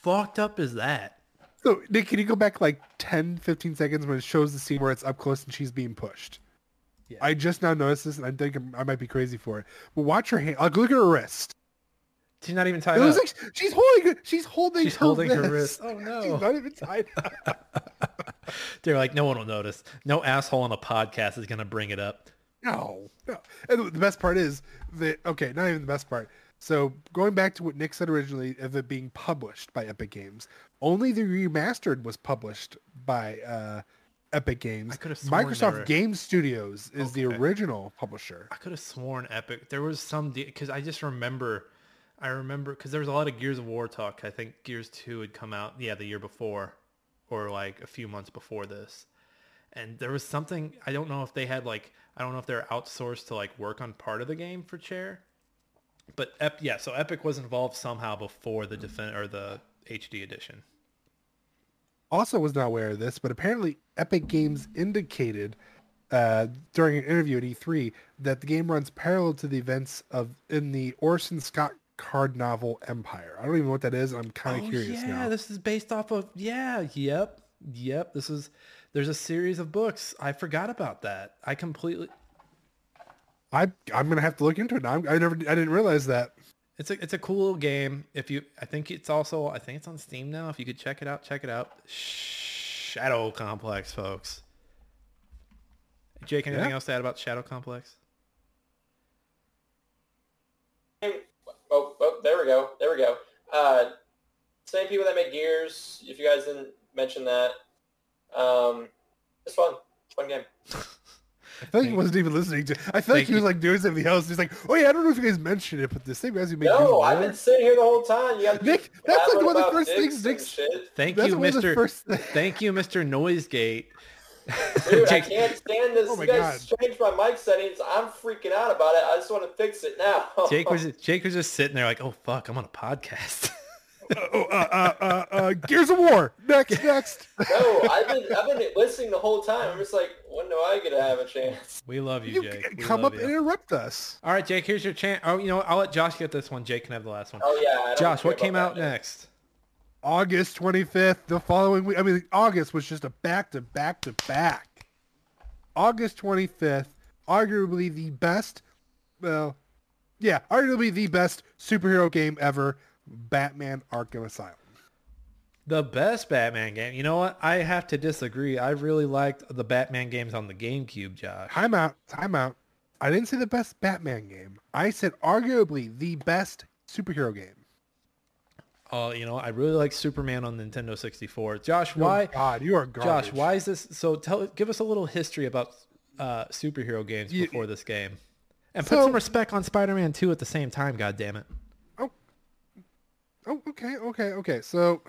[SPEAKER 1] fucked up is that?
[SPEAKER 2] So, Nick, can you go back like 10, 15 seconds when it shows the scene where it's up close and she's being pushed?
[SPEAKER 1] Yeah.
[SPEAKER 2] I just now noticed this, and I think I might be crazy for it. But watch her hand. Like, look at her wrist.
[SPEAKER 1] She's not even tied
[SPEAKER 2] It
[SPEAKER 1] up.
[SPEAKER 2] like she's holding. She's holding.
[SPEAKER 1] She's
[SPEAKER 2] her
[SPEAKER 1] holding her
[SPEAKER 2] wrist.
[SPEAKER 1] wrist. Oh no!
[SPEAKER 2] She's not even tied. up.
[SPEAKER 1] They're like, no one will notice. No asshole on a podcast is gonna bring it up.
[SPEAKER 2] No, no. And the best part is that okay, not even the best part. So going back to what Nick said originally of it being published by Epic Games, only the remastered was published by uh, Epic Games.
[SPEAKER 1] I could've sworn
[SPEAKER 2] Microsoft
[SPEAKER 1] were-
[SPEAKER 2] Game Studios is the original publisher.
[SPEAKER 1] I could have sworn Epic. There was some because I just remember, I remember because there was a lot of Gears of War talk. I think Gears Two had come out, yeah, the year before, or like a few months before this, and there was something. I don't know if they had like I don't know if they're outsourced to like work on part of the game for Chair, but Ep- yeah, so Epic was involved somehow before the defend or the HD edition.
[SPEAKER 2] Also was not aware of this, but apparently Epic Games indicated uh, during an interview at E3 that the game runs parallel to the events of in the Orson Scott Card novel Empire. I don't even know what that is. I'm kind of
[SPEAKER 1] Oh,
[SPEAKER 2] curious
[SPEAKER 1] yeah,
[SPEAKER 2] now.
[SPEAKER 1] this is based off of yeah, yep, yep. This is there's a series of books. I forgot about that. I completely.
[SPEAKER 2] I I'm gonna have to look into it now. I'm- never I didn't realize that.
[SPEAKER 1] It's a it's a cool game. If you, I think it's also I think it's on Steam now. If you could check it out, check it out. Shadow Complex, folks. Jake, anything
[SPEAKER 2] Yeah.
[SPEAKER 1] else to add about Shadow Complex?
[SPEAKER 3] Oh, oh, there we go. There we go. Uh, same people that make Gears. If you guys didn't mention that, um, it's fun. Fun game.
[SPEAKER 2] I feel like he wasn't even listening to. I feel like he was like doing something else. He's like, oh yeah, I don't know if you guys mentioned it, but the same guys who make Gears of
[SPEAKER 3] No, I've been sitting here the whole time. You guys
[SPEAKER 2] Nick, that's like
[SPEAKER 3] blabbering
[SPEAKER 2] one of the
[SPEAKER 3] about
[SPEAKER 2] first
[SPEAKER 3] dicks
[SPEAKER 2] things
[SPEAKER 3] and
[SPEAKER 2] Nick's-
[SPEAKER 3] shit.
[SPEAKER 1] Thank you,
[SPEAKER 2] one of the
[SPEAKER 1] Mister.
[SPEAKER 2] first-
[SPEAKER 1] Thank you, Mister Noisegate.
[SPEAKER 3] Dude, I can't stand this.
[SPEAKER 2] Oh my
[SPEAKER 3] you guys changed my mic settings. I'm freaking out about it. I just want to fix it now.
[SPEAKER 1] Jake was Jake was just sitting there like, oh fuck, I'm on a podcast.
[SPEAKER 2] oh, uh, uh, uh, uh, Gears of War. Next, next.
[SPEAKER 3] no, I've been I've been listening the whole time. I'm just like, when do I get to have a chance?
[SPEAKER 1] we love you,
[SPEAKER 2] You
[SPEAKER 1] Jake.
[SPEAKER 2] c-
[SPEAKER 1] We
[SPEAKER 2] come up
[SPEAKER 1] you.
[SPEAKER 2] and interrupt us.
[SPEAKER 1] All right, Jake. Here's your chance. Oh, you know, what? I'll let Josh get this one. Jake can have the last one.
[SPEAKER 3] Oh yeah.
[SPEAKER 1] Josh, what came out
[SPEAKER 3] that.
[SPEAKER 1] next?
[SPEAKER 2] August 25th, the following week. I mean, August was just a back to back to back. August 25th, arguably the best, well, yeah, arguably the best superhero game ever, Batman Arkham Asylum.
[SPEAKER 1] The best Batman game. You know what? I have to disagree. I really liked the Batman games on the GameCube, Josh.
[SPEAKER 2] Time out, time out. I didn't say the best Batman game. I said arguably the best superhero game.
[SPEAKER 1] Oh, you know, I really like Superman on Nintendo 64. Josh,
[SPEAKER 2] Oh,
[SPEAKER 1] why?
[SPEAKER 2] God, you are garbage.
[SPEAKER 1] Josh, why is this? So tell, give us a little history about uh, superhero games
[SPEAKER 2] You-
[SPEAKER 1] before this game, and put
[SPEAKER 2] So-
[SPEAKER 1] some respect on Spider-Man 2 at the same time. God damn it!
[SPEAKER 2] Oh, okay, okay, okay. So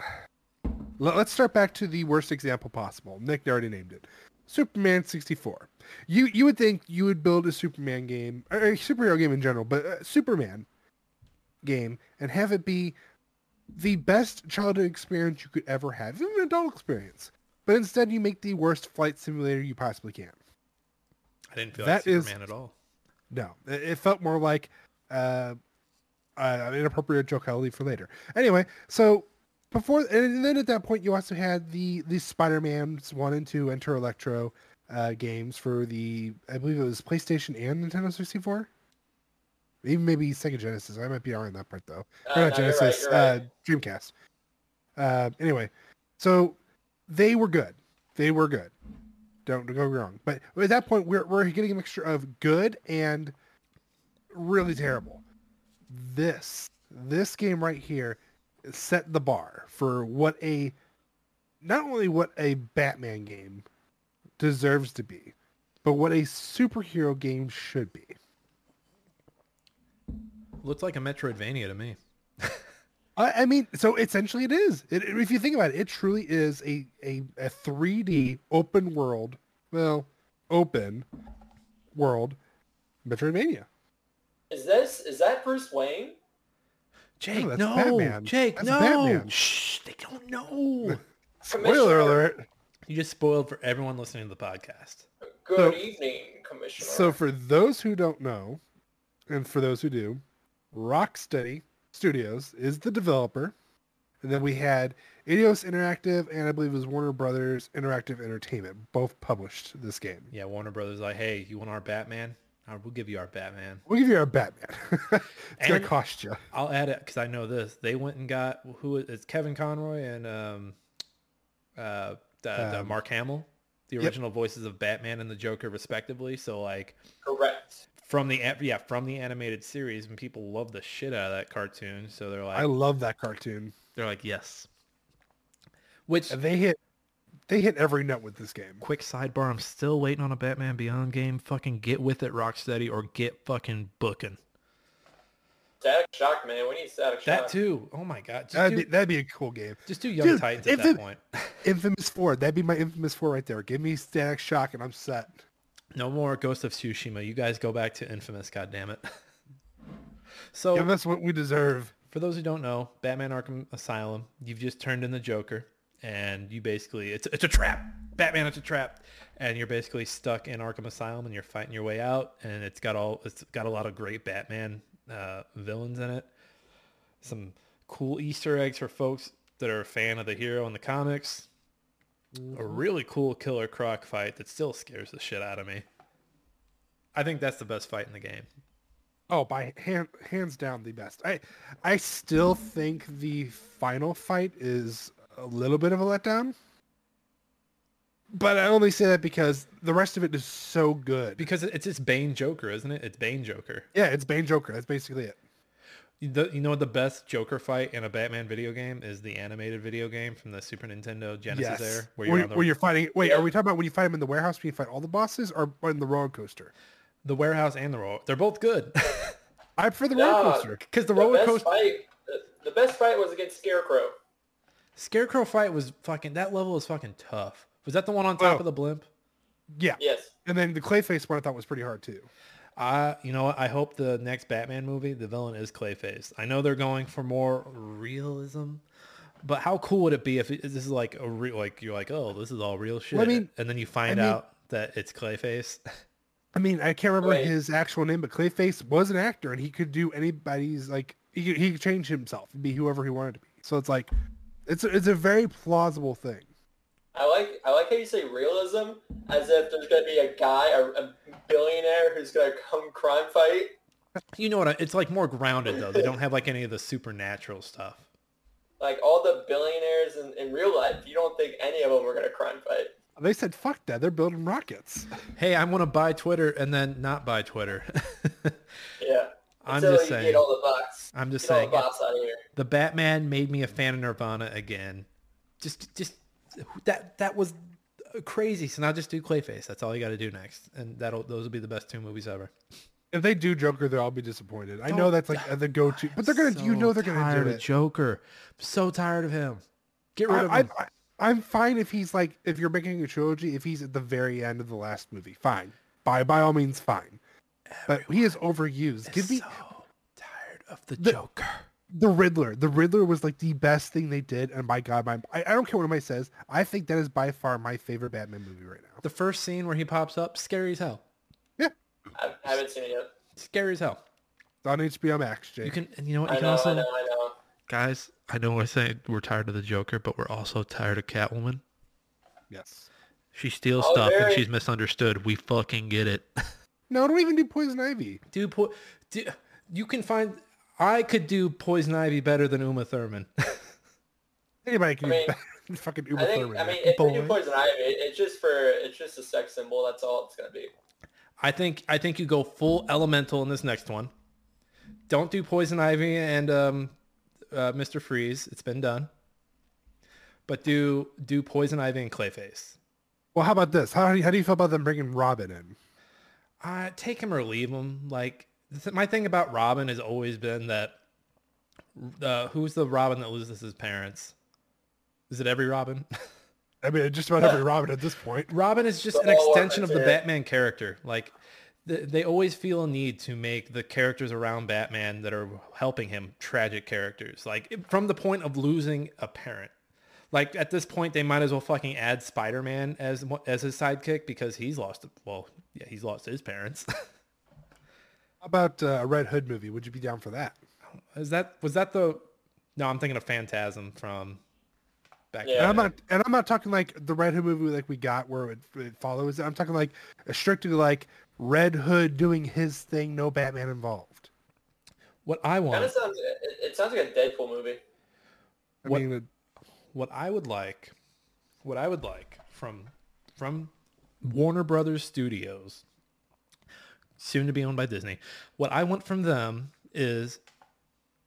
[SPEAKER 2] let's start back to the worst example possible. Nick already named it. Superman 64. You you would think you would build a Superman game, or a superhero game in general, but a Superman game and have it be the best childhood experience you could ever have, even an adult experience. But instead you make the worst flight simulator you possibly can.
[SPEAKER 1] I didn't feel
[SPEAKER 2] That
[SPEAKER 1] like
[SPEAKER 2] is-
[SPEAKER 1] Superman at all.
[SPEAKER 2] No, it it felt more like uh, uh, an inappropriate joke I'll leave for later. Anyway, so before and then at that point you also had the the Spider-Man's one and two Enter Electro uh, games for the I believe it was PlayStation and Nintendo 64. Even maybe Sega Genesis. I might be wrong on that part though.
[SPEAKER 3] Uh, no, you're right,
[SPEAKER 2] Genesis.
[SPEAKER 3] you're
[SPEAKER 2] Uh,
[SPEAKER 3] right.
[SPEAKER 2] Dreamcast. Uh, anyway, so they were good. They were good. Don't go wrong. But at that point, we're we're getting a mixture of good and really terrible. This this game right here set the bar for what a not only what a Batman game deserves to be, but what a superhero game should be.
[SPEAKER 1] Looks like a Metroidvania to me.
[SPEAKER 2] I, I mean, so essentially it is. It, if you think about it, it truly is a, a, a 3D open world, well, open world Metroidvania.
[SPEAKER 3] Is this is that Bruce Wayne?
[SPEAKER 1] Jake,
[SPEAKER 2] that's
[SPEAKER 1] no.
[SPEAKER 2] Batman.
[SPEAKER 1] Jake,
[SPEAKER 2] That's
[SPEAKER 1] no.
[SPEAKER 2] Batman.
[SPEAKER 1] Shh, they don't know.
[SPEAKER 2] Spoiler alert.
[SPEAKER 1] you just spoiled for everyone listening to the podcast.
[SPEAKER 3] Good
[SPEAKER 2] So-
[SPEAKER 3] evening, Commissioner.
[SPEAKER 2] So for those who don't know, and for those who do, Rocksteady Studios is the developer. And then we had Eidos Interactive and I believe it was Warner Brothers Interactive Entertainment. Both published this game.
[SPEAKER 1] Yeah, Warner Brothers like, hey, you want our Batman? We'll give you our Batman.
[SPEAKER 2] We'll give you our Batman. it's gonna cost you.
[SPEAKER 1] I'll add it because I know this. They went and got who is it's Kevin Conroy and um, uh, the, the
[SPEAKER 2] Um,
[SPEAKER 1] Mark Hamill, the
[SPEAKER 2] yep.
[SPEAKER 1] original voices of Batman and the Joker, respectively. So like
[SPEAKER 3] correct.
[SPEAKER 1] from the yeah from the animated series, and people love the shit out of that cartoon. So they're like
[SPEAKER 2] I love that cartoon.
[SPEAKER 1] they're like yes. Which
[SPEAKER 2] And they hit they hit every nut with this game.
[SPEAKER 1] quick sidebar, I'm still waiting on a Batman Beyond game. Fucking get with it, Rocksteady, or get fucking booking.
[SPEAKER 3] Static Shock, man. We need Static Shock.
[SPEAKER 1] That too. Oh my god. Just
[SPEAKER 2] That'd
[SPEAKER 1] do,
[SPEAKER 2] be that'd be a cool game.
[SPEAKER 1] just do Young
[SPEAKER 2] Dude,
[SPEAKER 1] Titans at
[SPEAKER 2] if
[SPEAKER 1] that point.
[SPEAKER 2] Infamous Four. That'd be my Infamous Four right there. Give me Static Shock and I'm set.
[SPEAKER 1] No more Ghost of Tsushima. You guys go back to Infamous, God damn it. so
[SPEAKER 2] Give us what we deserve.
[SPEAKER 1] for those who don't know, Batman Arkham Asylum, you've just turned in the Joker and you basically it's it's a trap. Batman it's a trap. And you're basically stuck in Arkham Asylum and you're fighting your way out and it's got all it's got a lot of great Batman uh, villains in it. Some cool Easter eggs for folks that are a fan of the hero in the comics. A really cool killer croc fight that still scares the shit out of me. I think that's the best fight in the game.
[SPEAKER 2] Oh, by hand, hands down the best. I I still think the final fight is a little bit of a letdown. But I only say that because the rest of it is so good.
[SPEAKER 1] Because it's it's Bane Joker, isn't it? It's Bane Joker.
[SPEAKER 2] Yeah, it's Bane Joker. That's basically it.
[SPEAKER 1] You the- you know what the best Joker fight in a Batman video game is the animated video game from the Super Nintendo Genesis
[SPEAKER 2] Yes.
[SPEAKER 1] era,
[SPEAKER 2] Where,
[SPEAKER 1] where you're
[SPEAKER 2] you-
[SPEAKER 1] the,
[SPEAKER 2] where you're fighting. Wait,
[SPEAKER 3] Yeah.
[SPEAKER 2] are we talking about when you fight him in the warehouse? When you fight all the bosses, or on the roller coaster?
[SPEAKER 1] the warehouse and the roller. They're both good.
[SPEAKER 2] I prefer the
[SPEAKER 3] Nah,
[SPEAKER 2] roller coaster.
[SPEAKER 1] Because the
[SPEAKER 3] The
[SPEAKER 1] roller coaster
[SPEAKER 3] fight. The, the best fight was against Scarecrow.
[SPEAKER 1] Scarecrow fight was fucking. That level was fucking tough. Was that the one on top
[SPEAKER 2] Oh.
[SPEAKER 1] of the blimp?
[SPEAKER 2] Yeah,
[SPEAKER 3] Yes.
[SPEAKER 2] and then the Clayface one I thought was pretty hard too.
[SPEAKER 1] I, you know? I hope the next Batman movie, the villain is Clayface. I know they're going for more realism, but how cool would it be if it, this is like a real, like you're like, oh, this is all real shit,
[SPEAKER 2] Well, I mean-
[SPEAKER 1] and then you find
[SPEAKER 2] I mean-
[SPEAKER 1] out that it's Clayface.
[SPEAKER 2] I mean, I can't remember
[SPEAKER 3] Wait.
[SPEAKER 2] his actual name, but Clayface was an actor, and he could do anybody's like he could, he could change himself and be whoever he wanted to be. So it's like, it's a, it's a very plausible thing.
[SPEAKER 3] I like I like how you say realism as if there's gonna be a guy, a, a billionaire who's gonna come crime fight.
[SPEAKER 1] you know what? I, it's like more grounded though. They don't have like any of the supernatural stuff.
[SPEAKER 3] Like all the billionaires in, in real life, you don't think any of them are gonna crime fight.
[SPEAKER 2] They said, "Fuck that! They're building rockets."
[SPEAKER 1] Hey, I want to buy Twitter and then not buy Twitter.
[SPEAKER 3] Yeah.
[SPEAKER 1] I'm
[SPEAKER 3] Until
[SPEAKER 1] just saying.
[SPEAKER 3] all the bots.
[SPEAKER 1] I'm just
[SPEAKER 3] Get all
[SPEAKER 1] saying.
[SPEAKER 3] the out of here.
[SPEAKER 1] The Batman made me a fan of Nirvana again. Just, just that that was crazy. So now just do Clayface. That's all you got to do next, and that'll those will be the best two movies ever.
[SPEAKER 2] If they do Joker, they'll be disappointed. I know that's like the go-to, but they're gonna, you know, they're gonna
[SPEAKER 1] tired
[SPEAKER 2] do
[SPEAKER 1] of
[SPEAKER 2] it.
[SPEAKER 1] Joker. I'm so tired of him. Get rid of
[SPEAKER 2] I,
[SPEAKER 1] him.
[SPEAKER 2] I, I'm fine if he's like, if you're making a trilogy, if he's at the very end of the last movie, fine. By by all means, fine. But he is overused. Give me
[SPEAKER 1] so tired of the,
[SPEAKER 2] The-
[SPEAKER 1] Joker.
[SPEAKER 2] the Riddler. The Riddler was like the best thing they did, and by God, my I, I don't care what anybody says. I think that is by far my favorite Batman movie right now.
[SPEAKER 1] The first scene where he pops up, scary as hell.
[SPEAKER 2] Yeah,
[SPEAKER 3] I haven't seen it yet.
[SPEAKER 1] Scary as hell.
[SPEAKER 2] it's on HBO Max, Jake.
[SPEAKER 1] You can, and you know what? You
[SPEAKER 3] I
[SPEAKER 1] can
[SPEAKER 3] know,
[SPEAKER 1] also,
[SPEAKER 3] I know, I know.
[SPEAKER 1] guys. I know we're saying we're tired of the Joker, but we're also tired of Catwoman.
[SPEAKER 2] Yes.
[SPEAKER 1] She steals
[SPEAKER 3] Oh,
[SPEAKER 1] stuff and she's misunderstood. We fucking get it.
[SPEAKER 2] No, don't even do Poison Ivy.
[SPEAKER 1] Dude, po- dude, You can find. I could do Poison Ivy better than Uma Thurman.
[SPEAKER 2] Anybody can
[SPEAKER 3] I mean,
[SPEAKER 2] do better. fucking Uma
[SPEAKER 3] I think.
[SPEAKER 2] Thurman.
[SPEAKER 3] I mean, if we do. Poison Ivy, it's just for it's just a sex symbol. That's all it's gonna be.
[SPEAKER 1] I think I think you go full elemental in this next one. Don't do Poison Ivy and um, uh, Mr. Freeze. It's been done. But do do Poison Ivy and Clayface.
[SPEAKER 2] Well, how about this? How how do you feel about them bringing Robin in?
[SPEAKER 1] Uh, take him or leave him. Like th- my thing about Robin has always been that uh, who's the Robin that loses his parents? Is it every Robin?
[SPEAKER 2] I mean, just about every Robin at this point.
[SPEAKER 1] Robin is just
[SPEAKER 3] The
[SPEAKER 1] an extension of the
[SPEAKER 3] it.
[SPEAKER 1] Batman character. Like th- they always feel a need to make the characters around Batman that are helping him tragic characters. Like from the point of losing a parent. Like at this point, they might as well fucking add Spider-Man as as his sidekick because he's lost. Well, yeah, he's lost his parents.
[SPEAKER 2] How about uh, a Red Hood movie? Would you be down for that?
[SPEAKER 1] Is that was that the? No, I'm thinking of Phantasm from back.
[SPEAKER 3] Yeah.
[SPEAKER 2] And I'm not, and I'm not talking like the Red Hood movie like we got where it, it follows. I'm talking like a strictly like Red Hood doing his thing, no Batman involved.
[SPEAKER 1] What I want,
[SPEAKER 3] sounds. It, it sounds like a Deadpool movie.
[SPEAKER 2] I
[SPEAKER 1] What-
[SPEAKER 2] mean, it-
[SPEAKER 1] what I would like, what I would like from from Warner Brothers Studios, soon to be owned by Disney. What I want from them is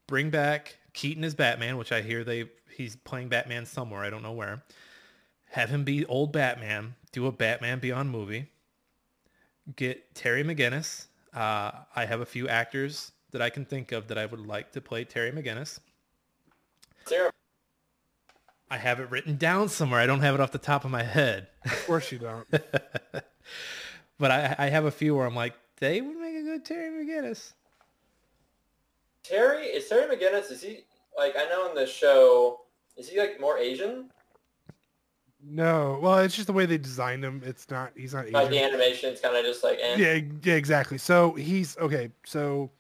[SPEAKER 1] bring back Keaton as Batman, which I hear they he's playing Batman somewhere. I don't know where. Have him be old Batman. Do a Batman Beyond movie. Get Terry McGinnis. Uh, I have a few actors that I can think of that I would like to play Terry McGinnis.
[SPEAKER 3] Sarah,
[SPEAKER 1] I have it written down somewhere. I don't have it off the top of my head.
[SPEAKER 2] of course you don't.
[SPEAKER 1] but I, I have a few where I'm like, they would make a good Terry McGinnis.
[SPEAKER 3] Terry is Terry McGinnis. Is he like I know in the show? Is he like more Asian?
[SPEAKER 2] no, well, it's just the way they designed him. It's not. He's not
[SPEAKER 3] Like the
[SPEAKER 2] Asian.
[SPEAKER 3] animation's kind of just like. Eh.
[SPEAKER 2] Yeah, yeah, exactly. So he's okay. So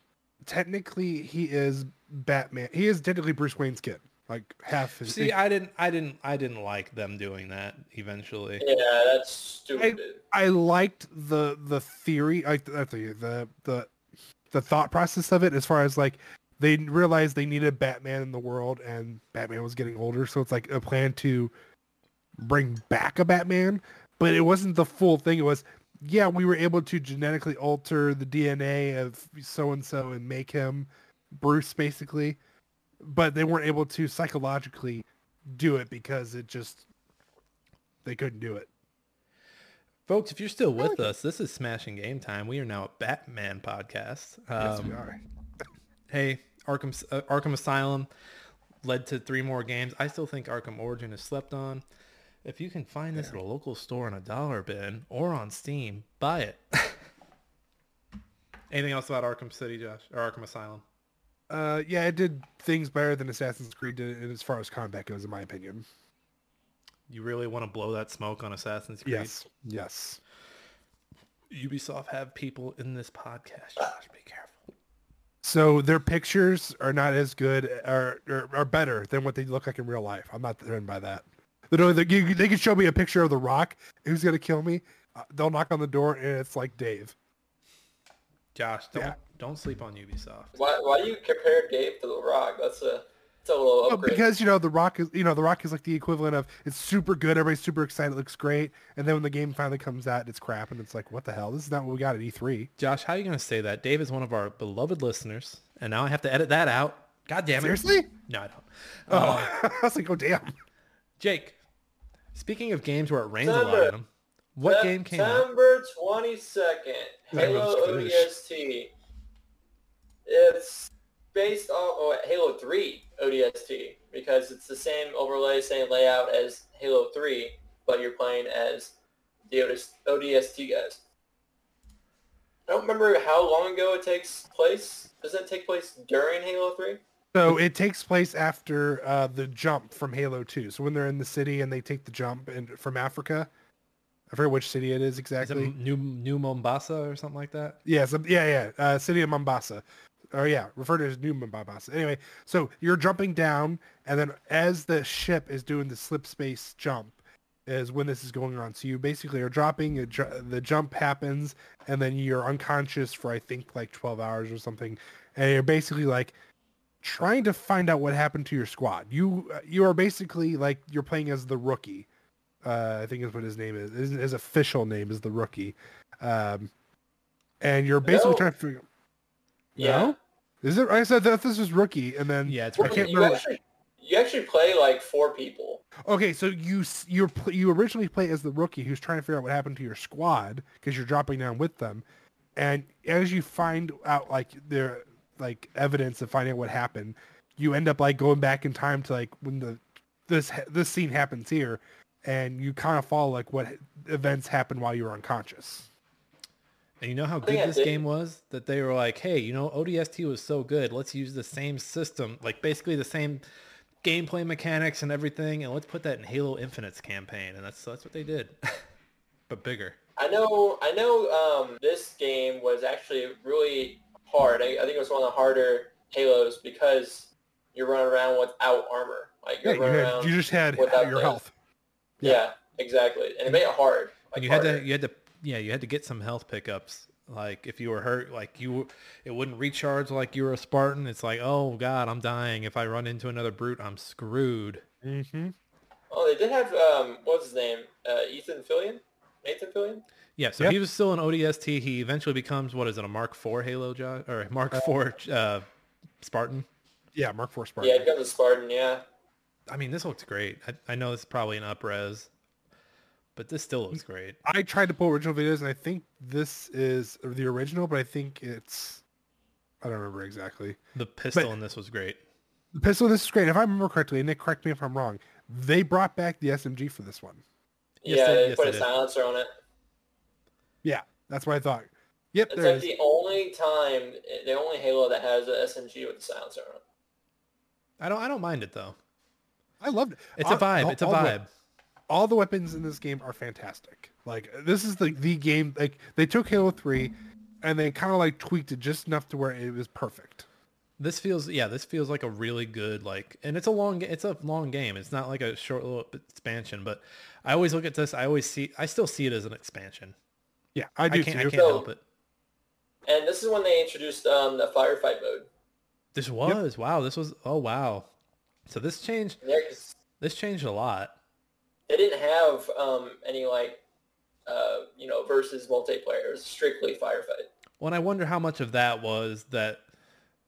[SPEAKER 2] technically, he is Batman. He is technically Bruce Wayne's kid. Like half his.
[SPEAKER 1] See, I didn't, I didn't, I didn't like them doing that. Eventually,
[SPEAKER 3] Yeah, that's stupid.
[SPEAKER 2] I liked the the theory, like the the the the, the thought process of it, as far as like they realized they needed Batman in the world, and Batman was getting older, so it's like a plan to bring back a Batman, but it wasn't the full thing. It was yeah, we were able to genetically alter the DNA of so and so and make him Bruce, basically, but they weren't able to psychologically do it because it just they couldn't do it.
[SPEAKER 1] folks, if you're still with us, this is Smashing Game Time. We are now a Batman podcast.
[SPEAKER 2] Yes,
[SPEAKER 1] Um,
[SPEAKER 2] we are.
[SPEAKER 1] hey, Arkham, uh, Arkham Asylum led to three more games. I still think Arkham Origin is slept on. If you can find this at a local store on a dollar bin or on Steam, buy it. Anything else about Arkham City, Josh, or Arkham Asylum?
[SPEAKER 2] Uh, yeah, it did things better than Assassin's Creed did in as far as combat goes, in my opinion.
[SPEAKER 1] You really want to blow that smoke on Assassin's Creed?
[SPEAKER 2] Yes, yes.
[SPEAKER 1] Ubisoft have people in this podcast. Josh, be careful.
[SPEAKER 2] So their pictures are not as good, or, or are better than what they look like in real life. I'm not threatened by that. They, know, they, they can show me a picture of The Rock. Who's gonna kill me? Uh, they'll knock on the door, and it's like Dave.
[SPEAKER 1] Josh, don't
[SPEAKER 2] Yeah.
[SPEAKER 1] Don't sleep on Ubisoft.
[SPEAKER 3] Why, why do you compare Gabe to The Rock? That's a, that's a little
[SPEAKER 2] Well, because you know The Rock is, you know, The Rock is like the equivalent of it's super good. Everybody's super excited. It looks great, and then when the game finally comes out, it's crap, and it's like, what the hell? This is not what we got at E E3.
[SPEAKER 1] Josh, how are you going to say that? Dave is one of our beloved listeners, and now I have to edit that out. God damn it.
[SPEAKER 2] Seriously?
[SPEAKER 1] No, I don't.
[SPEAKER 2] Oh, uh, I was like, oh damn.
[SPEAKER 1] Jake, speaking of games where it rains a lot
[SPEAKER 3] September.
[SPEAKER 1] in them, what game came out?
[SPEAKER 3] September 22nd, Halo
[SPEAKER 2] Gosh.
[SPEAKER 3] ODST. It's based off oh, Halo 3 ODST because it's the same overlay, same layout as Halo 3, but you're playing as the ODS ODST guys. I don't remember how long ago it takes place. Does it take place during Halo 3?
[SPEAKER 2] So it takes place after uh, the jump from Halo 2. So when they're in the city and they take the jump and from Africa, I forget which city it is
[SPEAKER 1] Is
[SPEAKER 2] exactly.
[SPEAKER 1] it New New Mombasa or something like that?
[SPEAKER 2] Yeah, so, yeah, yeah. Uh, city of Mombasa. Or yeah, referred to as New Mombasa. Anyway, so you're jumping down, and then as the ship is doing the slip space jump, is when this is going on. So you basically are dropping, the jump happens, and then you're unconscious for I think like 12 hours or something, and you're basically like trying to find out what happened to your squad. You you are basically like you're playing as the rookie. Uh, I think is what his name is. His, his official name is the rookie, um, and you're basically
[SPEAKER 3] No.
[SPEAKER 2] trying to figure.
[SPEAKER 3] Yeah.
[SPEAKER 2] No? Is it? I said that this was rookie, and then
[SPEAKER 1] Yeah, it's
[SPEAKER 2] I can't
[SPEAKER 3] you
[SPEAKER 2] remember.
[SPEAKER 3] actually you actually play like four people.
[SPEAKER 2] Okay, so you you're you originally play as the rookie who's trying to figure out what happened to your squad because you're dropping down with them, and as you find out like their like evidence of finding out what happened, you end up like going back in time to like when the this this scene happens here, and you kind of follow like what events happened while you were unconscious.
[SPEAKER 1] And you know how good this game was? That they were like, hey, you know, ODST was so good. Let's use the same system, like basically the same gameplay mechanics and everything, and let's put that in Halo Infinite's campaign. And that's that's what they did, but bigger.
[SPEAKER 3] I know I know um, this game was actually really hard. I, I think it was one of the harder Halos because you're running around without armor. Like you're
[SPEAKER 2] you,
[SPEAKER 3] running
[SPEAKER 2] had,
[SPEAKER 3] around.
[SPEAKER 2] you just had
[SPEAKER 3] without
[SPEAKER 2] your health.
[SPEAKER 3] yeah. exactly. And it made it hard. Like
[SPEAKER 1] and you had to you had to yeah you had to get some health pickups. Like if you were hurt, like you, it wouldn't recharge like you were a Spartan. It's like, oh god, I'm dying. If I run into another brute, I'm screwed.
[SPEAKER 2] hmm
[SPEAKER 3] Oh, they did have um, what was his name? Uh, Ethan Fillion, Nathan Fillion.
[SPEAKER 1] Yeah, so
[SPEAKER 2] Yep.
[SPEAKER 1] he was still an ODST. He eventually becomes what is it, a Mark IV Halo jo- or a Mark IV uh, Spartan?
[SPEAKER 2] Yeah, Mark Four Spartan.
[SPEAKER 3] Yeah, he becomes a Spartan. Yeah.
[SPEAKER 1] I mean, this looks great. I, I know it's probably an upres, but this still looks mm, great.
[SPEAKER 2] I tried to pull original videos, and I think this is the original, but I think it's I don't remember exactly.
[SPEAKER 1] The pistol in this was great.
[SPEAKER 2] The pistol. in This is great. If I remember correctly, and Nick, correct me if I'm wrong. They brought back the SMG for this one.
[SPEAKER 1] Yes,
[SPEAKER 3] yeah,
[SPEAKER 1] they-
[SPEAKER 3] they,
[SPEAKER 1] yes,
[SPEAKER 3] put
[SPEAKER 1] they
[SPEAKER 3] a
[SPEAKER 1] did.
[SPEAKER 3] silencer on it.
[SPEAKER 2] Yeah, that's what I thought. Yep,
[SPEAKER 3] It's
[SPEAKER 2] there
[SPEAKER 3] like
[SPEAKER 2] it is.
[SPEAKER 3] the only time, eh, the only Halo that has a SMG with a silencer on it.
[SPEAKER 1] I don't I don't mind it though.
[SPEAKER 2] I loved it.
[SPEAKER 1] It's
[SPEAKER 2] All-
[SPEAKER 1] a vibe.
[SPEAKER 2] all-
[SPEAKER 1] It's a
[SPEAKER 2] all
[SPEAKER 1] vibe.
[SPEAKER 2] All the weapons in this game are fantastic. Like this is the the game. Like they took Halo Three, and they kind of like tweaked it just enough to where it was perfect.
[SPEAKER 1] This feels yeah, this feels like a really good like and it's a long it's a long game. It's not like a short little expansion, but I always look at this, I always see I still see it as an expansion.
[SPEAKER 2] Yeah, I
[SPEAKER 1] I
[SPEAKER 2] do
[SPEAKER 1] can't
[SPEAKER 2] too.
[SPEAKER 1] I can't
[SPEAKER 3] So-
[SPEAKER 1] help it.
[SPEAKER 3] And this is when they introduced um, the firefight mode.
[SPEAKER 1] This was wow, this was oh wow. So this changed
[SPEAKER 3] Yeah, 'cause
[SPEAKER 1] this changed a lot.
[SPEAKER 3] They didn't have um, any like, uh, you know, versus multiplayer. It was strictly firefight.
[SPEAKER 1] Well, and I wonder how much of that was that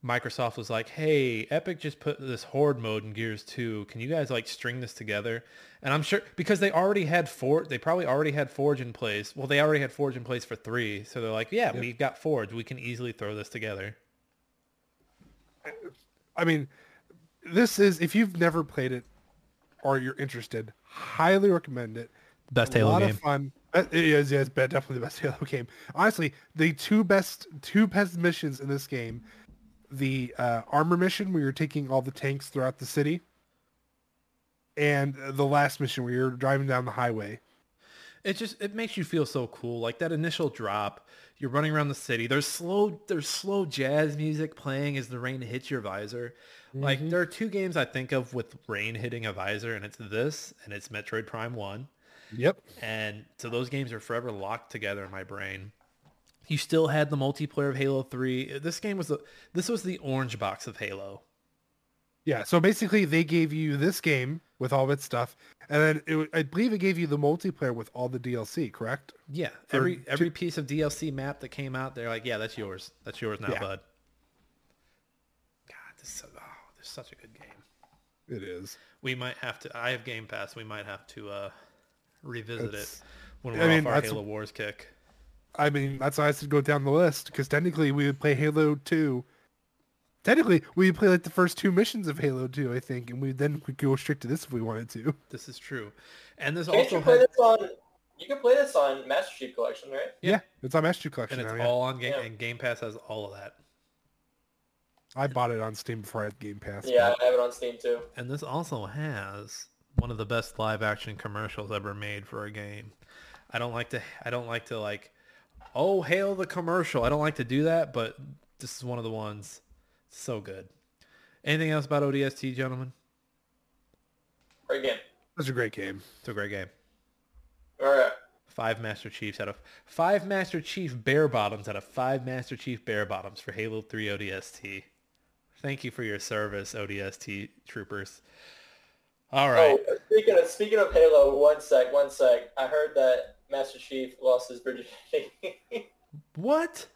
[SPEAKER 1] Microsoft was like, "Hey, Epic just put this Horde mode in Gears 2. Can you guys like string this together?" And I'm sure because they already had Forge, they probably already had Forge in place. Well, they already had Forge in place for 3, so they're like, "Yeah,
[SPEAKER 2] Yep.
[SPEAKER 1] we've got Forge. We can easily throw this together."
[SPEAKER 2] I mean, this is if you've never played it or you're interested, highly recommend it.
[SPEAKER 1] Best Halo game.
[SPEAKER 2] a lot
[SPEAKER 1] game.
[SPEAKER 2] of fun. Uh, It is, yeah, it's definitely the best Halo game. Honestly, the two best two best missions in this game, the uh, armor mission where you're taking all the tanks throughout the city, and the last mission where you're driving down the highway.
[SPEAKER 1] It just it makes you feel so cool. Like that initial drop, you're running around the city. There's slow there's slow jazz music playing as the rain hits your visor. Like mm-hmm. there are two games I think of with rain hitting a visor, and it's this and it's Metroid Prime One.
[SPEAKER 2] Yep.
[SPEAKER 1] And so those games are forever locked together in my brain. You still had the multiplayer of Halo 3. This game was the this was the orange box of Halo.
[SPEAKER 2] Yeah. So basically, they gave you this game with all of its stuff, and then it, I believe it gave you the multiplayer with all the DLC. Correct?
[SPEAKER 1] Yeah,
[SPEAKER 2] For
[SPEAKER 1] every
[SPEAKER 2] two-
[SPEAKER 1] every piece of DLC map that came out, they're like, yeah, that's yours. That's yours now,
[SPEAKER 2] Yeah.
[SPEAKER 1] bud. God, this is so, such a good game.
[SPEAKER 2] It is.
[SPEAKER 1] We might have to. I have Game Pass. We might have to uh, revisit
[SPEAKER 2] It's-
[SPEAKER 1] it when we're
[SPEAKER 2] mean,
[SPEAKER 1] off our Halo Wars kick.
[SPEAKER 2] I mean, that's why I said go down the list because technically we would play Halo Two. Technically, we would play like the first two missions of Halo Two, I think, and we then could go straight to this if we wanted to.
[SPEAKER 1] This is true, and this
[SPEAKER 3] Can't
[SPEAKER 1] also
[SPEAKER 3] you play
[SPEAKER 1] had,
[SPEAKER 3] this on? You can play this on Master Chief Collection, right?
[SPEAKER 1] Yeah.
[SPEAKER 2] it's on Master Chief Collection
[SPEAKER 1] and it's
[SPEAKER 2] now. yeah.
[SPEAKER 1] all on game,
[SPEAKER 3] Yeah.
[SPEAKER 1] and Game Pass has all of that.
[SPEAKER 2] I bought it on Steam before I had Game Pass.
[SPEAKER 3] Yeah,
[SPEAKER 2] but-
[SPEAKER 3] I have it on Steam too.
[SPEAKER 1] And this also has one of the best live action commercials ever made for a game. I don't like to I don't like to like oh hail the commercial. I don't like to do that, but this is one of the ones. So good. Anything else about ODST, gentlemen?
[SPEAKER 3] Great game.
[SPEAKER 2] That's a great game.
[SPEAKER 1] It's a great game.
[SPEAKER 3] All right.
[SPEAKER 1] Five Master Chiefs out of five Master Chief Bear Bottoms out of five Master Chief Bear Bottoms for Halo 3 ODST. Thank you for your service, ODST troopers. All oh, right.
[SPEAKER 3] Oh, speaking of speaking of Halo, one sec, one sec. I heard that Master Chief lost his virginity.
[SPEAKER 1] What?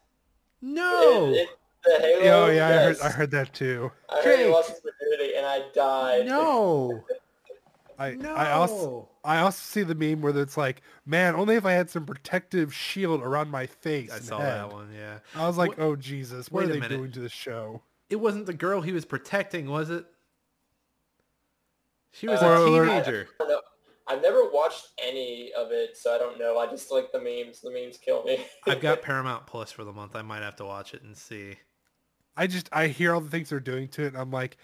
[SPEAKER 1] No.
[SPEAKER 3] It- it- the Halo.
[SPEAKER 2] Oh yeah, I heard. I heard that too.
[SPEAKER 3] I heard he lost his virginity, and I died.
[SPEAKER 1] no.
[SPEAKER 2] I
[SPEAKER 1] No.
[SPEAKER 2] I also I also see the meme where it's like, man, only if I had some protective shield around my face.
[SPEAKER 1] I
[SPEAKER 2] and
[SPEAKER 1] saw
[SPEAKER 2] head."
[SPEAKER 1] that one, yeah.
[SPEAKER 2] I was like,
[SPEAKER 1] What-
[SPEAKER 2] oh Jesus, what
[SPEAKER 1] Wait
[SPEAKER 2] are they
[SPEAKER 1] minute.
[SPEAKER 2] doing to the show?
[SPEAKER 1] It wasn't the girl he was protecting, was it? She was
[SPEAKER 2] Spoiler
[SPEAKER 1] a
[SPEAKER 2] alert.
[SPEAKER 1] teenager.
[SPEAKER 3] I don't know. I've never watched any of it, so I don't know. I just like the memes. The memes kill me.
[SPEAKER 1] I've got Paramount Plus for the month. I might have to watch it and see.
[SPEAKER 2] I just I hear all the things they're doing to it, and I'm like,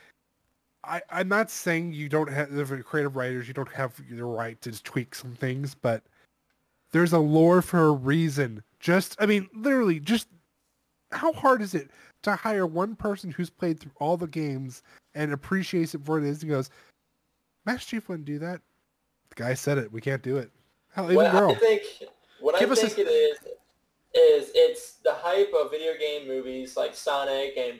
[SPEAKER 2] I I'm not saying you don't have the creative writers, you don't have the right to just tweak some things, but there's a lore for a reason. Just I mean, literally, just how hard is it to hire one person who's played through all the games and appreciates it for what it is and goes, Master Chief wouldn't do that. The guy said it. We can't do it. Hell, even
[SPEAKER 3] what
[SPEAKER 2] girl.
[SPEAKER 3] I think, what
[SPEAKER 1] Give
[SPEAKER 3] I
[SPEAKER 1] us a
[SPEAKER 3] think it is, is it's the hype of video game movies like Sonic and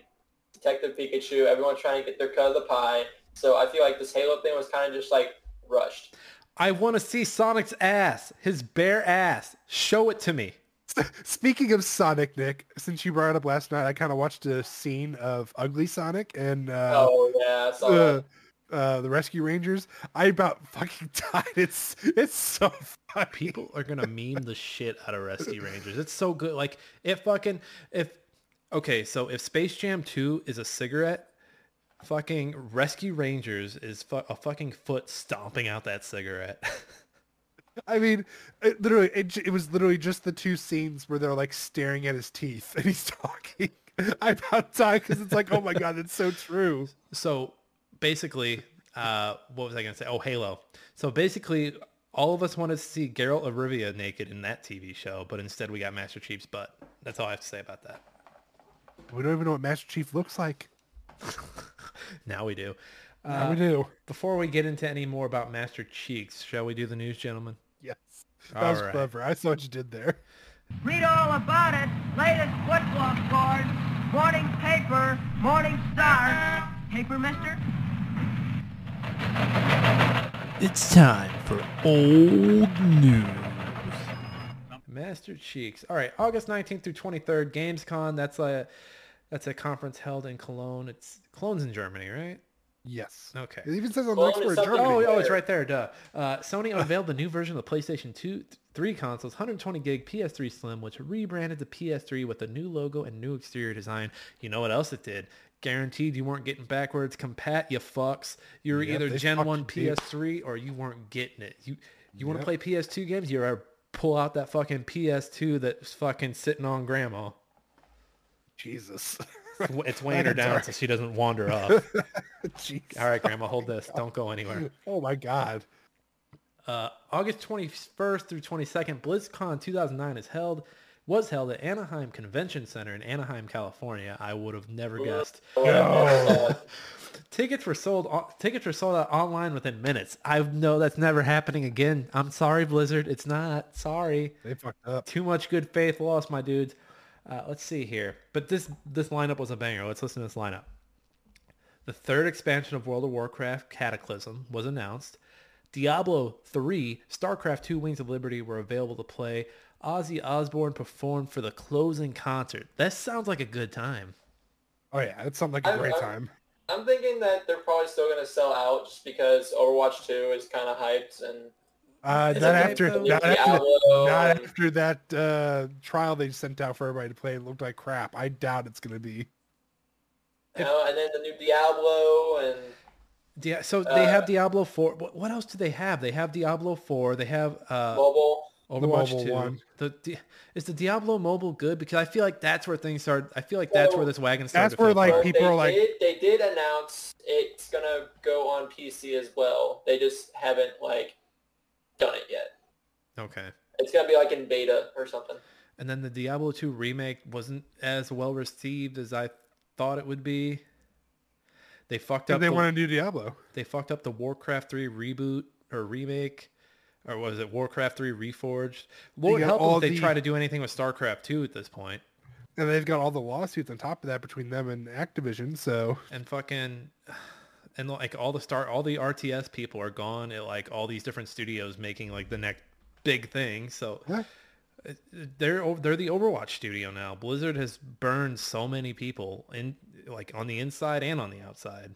[SPEAKER 3] Detective Pikachu. Everyone trying to get their cut of the pie. So I feel like this Halo thing was kind of just like rushed.
[SPEAKER 1] I want to see Sonic's ass, his bare ass. Show it to me.
[SPEAKER 2] Speaking of Sonic, Nick, since you brought it up last night, I kind of watched a scene of Ugly Sonic and uh,
[SPEAKER 3] oh yeah, I saw
[SPEAKER 2] uh, uh, the Rescue Rangers. I about fucking died. It's it's so funny.
[SPEAKER 1] People are gonna meme the shit out of Rescue Rangers. It's so good. Like if fucking if okay, so if Space Jam 2 is a cigarette, fucking Rescue Rangers is fu- a fucking foot stomping out that cigarette.
[SPEAKER 2] I mean, it, literally, it, it was literally just the two scenes where they're like staring at his teeth and he's talking. I about died because it's like, oh my god, it's so true.
[SPEAKER 1] so basically, uh, what was I gonna say? Oh, Halo. So basically, all of us wanted to see Geralt of Rivia naked in that TV show, but instead we got Master Chief's butt. That's all I have to say about that.
[SPEAKER 2] We don't even know what Master Chief looks like.
[SPEAKER 1] Now we do.
[SPEAKER 2] Now
[SPEAKER 1] Uh,
[SPEAKER 2] we do.
[SPEAKER 1] Before we get into any more about Master Cheeks, shall we do the news, gentlemen?
[SPEAKER 2] Yes, that was
[SPEAKER 1] All right.
[SPEAKER 2] clever. I saw what you did there.
[SPEAKER 4] Read all about it. Latest football scores. Morning paper. Morning star. Paper, mister?
[SPEAKER 1] It's time for old news. Master Cheeks. All right, August 19th through 23rd, GamesCon. That's a that's a conference held in Cologne. It's Cologne's in Germany, right?
[SPEAKER 2] Yes.
[SPEAKER 1] Okay.
[SPEAKER 2] It even says on the
[SPEAKER 3] Well,
[SPEAKER 2] next word Germany.
[SPEAKER 1] Oh, oh, it's right there. Duh. Uh, Sony unveiled the new version of the PlayStation 2, 3 consoles, 120 gig PS3 Slim, which rebranded the PS3 with a new logo and new exterior design. You know what else it did? Guaranteed you weren't getting backwards compat, you fucks. You were
[SPEAKER 2] Yep,
[SPEAKER 1] either Gen 1. PS3 or you weren't getting it. You you want to play PS2 games? You ever pull out that fucking PS2 that's fucking sitting on grandma.
[SPEAKER 2] Jesus.
[SPEAKER 1] It's, it's weighing her down so she doesn't wander off.
[SPEAKER 2] Jeez.
[SPEAKER 1] All right, grandma, hold this. Don't go anywhere.
[SPEAKER 2] Oh my god.
[SPEAKER 1] Uh, August 21st through 22nd, BlizzCon 2009 is held was held at Anaheim Convention Center in Anaheim, California. I would have never guessed.
[SPEAKER 3] Uh,
[SPEAKER 1] Tickets were sold. Tickets were sold out online within minutes. I know that's never happening again. I'm sorry, Blizzard. It's not. Sorry.
[SPEAKER 2] They fucked up.
[SPEAKER 1] Too much good faith lost, my dudes. Uh, let's see here. But this this lineup was a banger. Let's listen to this lineup. The third expansion of World of Warcraft, Cataclysm, was announced. Diablo 3, StarCraft 2 Wings of Liberty were available to play. Ozzy Osbourne performed for the closing concert. That sounds like a good time.
[SPEAKER 2] Oh yeah, it sounds like a
[SPEAKER 3] I'm-
[SPEAKER 2] great
[SPEAKER 3] I'm-
[SPEAKER 2] time.
[SPEAKER 3] I'm thinking that they're probably still going to sell out just because Overwatch 2 is kind of hyped and
[SPEAKER 2] Uh, not after,
[SPEAKER 1] hype, though?
[SPEAKER 2] not after,
[SPEAKER 3] Diablo
[SPEAKER 2] not after that uh, trial they sent out for everybody to play. It looked like crap. I doubt it's gonna be.
[SPEAKER 3] you know, and then the new Diablo and
[SPEAKER 1] Yeah, so they have
[SPEAKER 3] Uh,
[SPEAKER 1] Diablo 4. What, what else do they have? They have Diablo 4. They have uh,
[SPEAKER 3] mobile.
[SPEAKER 1] Overwatch
[SPEAKER 2] mobile
[SPEAKER 1] 2.
[SPEAKER 2] one.
[SPEAKER 1] The, is the Diablo mobile good? Because I feel like that's where things start. I feel like that's
[SPEAKER 3] Well,
[SPEAKER 1] where this wagon started.
[SPEAKER 2] that's where, like,
[SPEAKER 1] far.
[SPEAKER 2] people
[SPEAKER 3] they
[SPEAKER 2] are like-
[SPEAKER 3] did, they did announce it's going to go on PC as well. They just haven't like done it yet.
[SPEAKER 1] Okay.
[SPEAKER 3] It's going to be like in beta or something.
[SPEAKER 1] And then the Diablo 2 remake wasn't as well received as I thought it would be. They fucked up.
[SPEAKER 2] they
[SPEAKER 1] the,
[SPEAKER 2] want a new Diablo?
[SPEAKER 1] they fucked up the Warcraft 3 reboot or remake. or was it Warcraft 3 Reforged? Lord help them
[SPEAKER 2] all
[SPEAKER 1] if they
[SPEAKER 2] the-
[SPEAKER 1] try to do anything with StarCraft 2 at this point.
[SPEAKER 2] And they've got all the lawsuits on top of that between them and Activision. So
[SPEAKER 1] And fucking and like all the star all the RTS people are gone at like all these different studios making like the next big thing. So
[SPEAKER 2] yeah.
[SPEAKER 1] they're they're the Overwatch studio now. Blizzard has burned so many people in like on the inside and on the outside.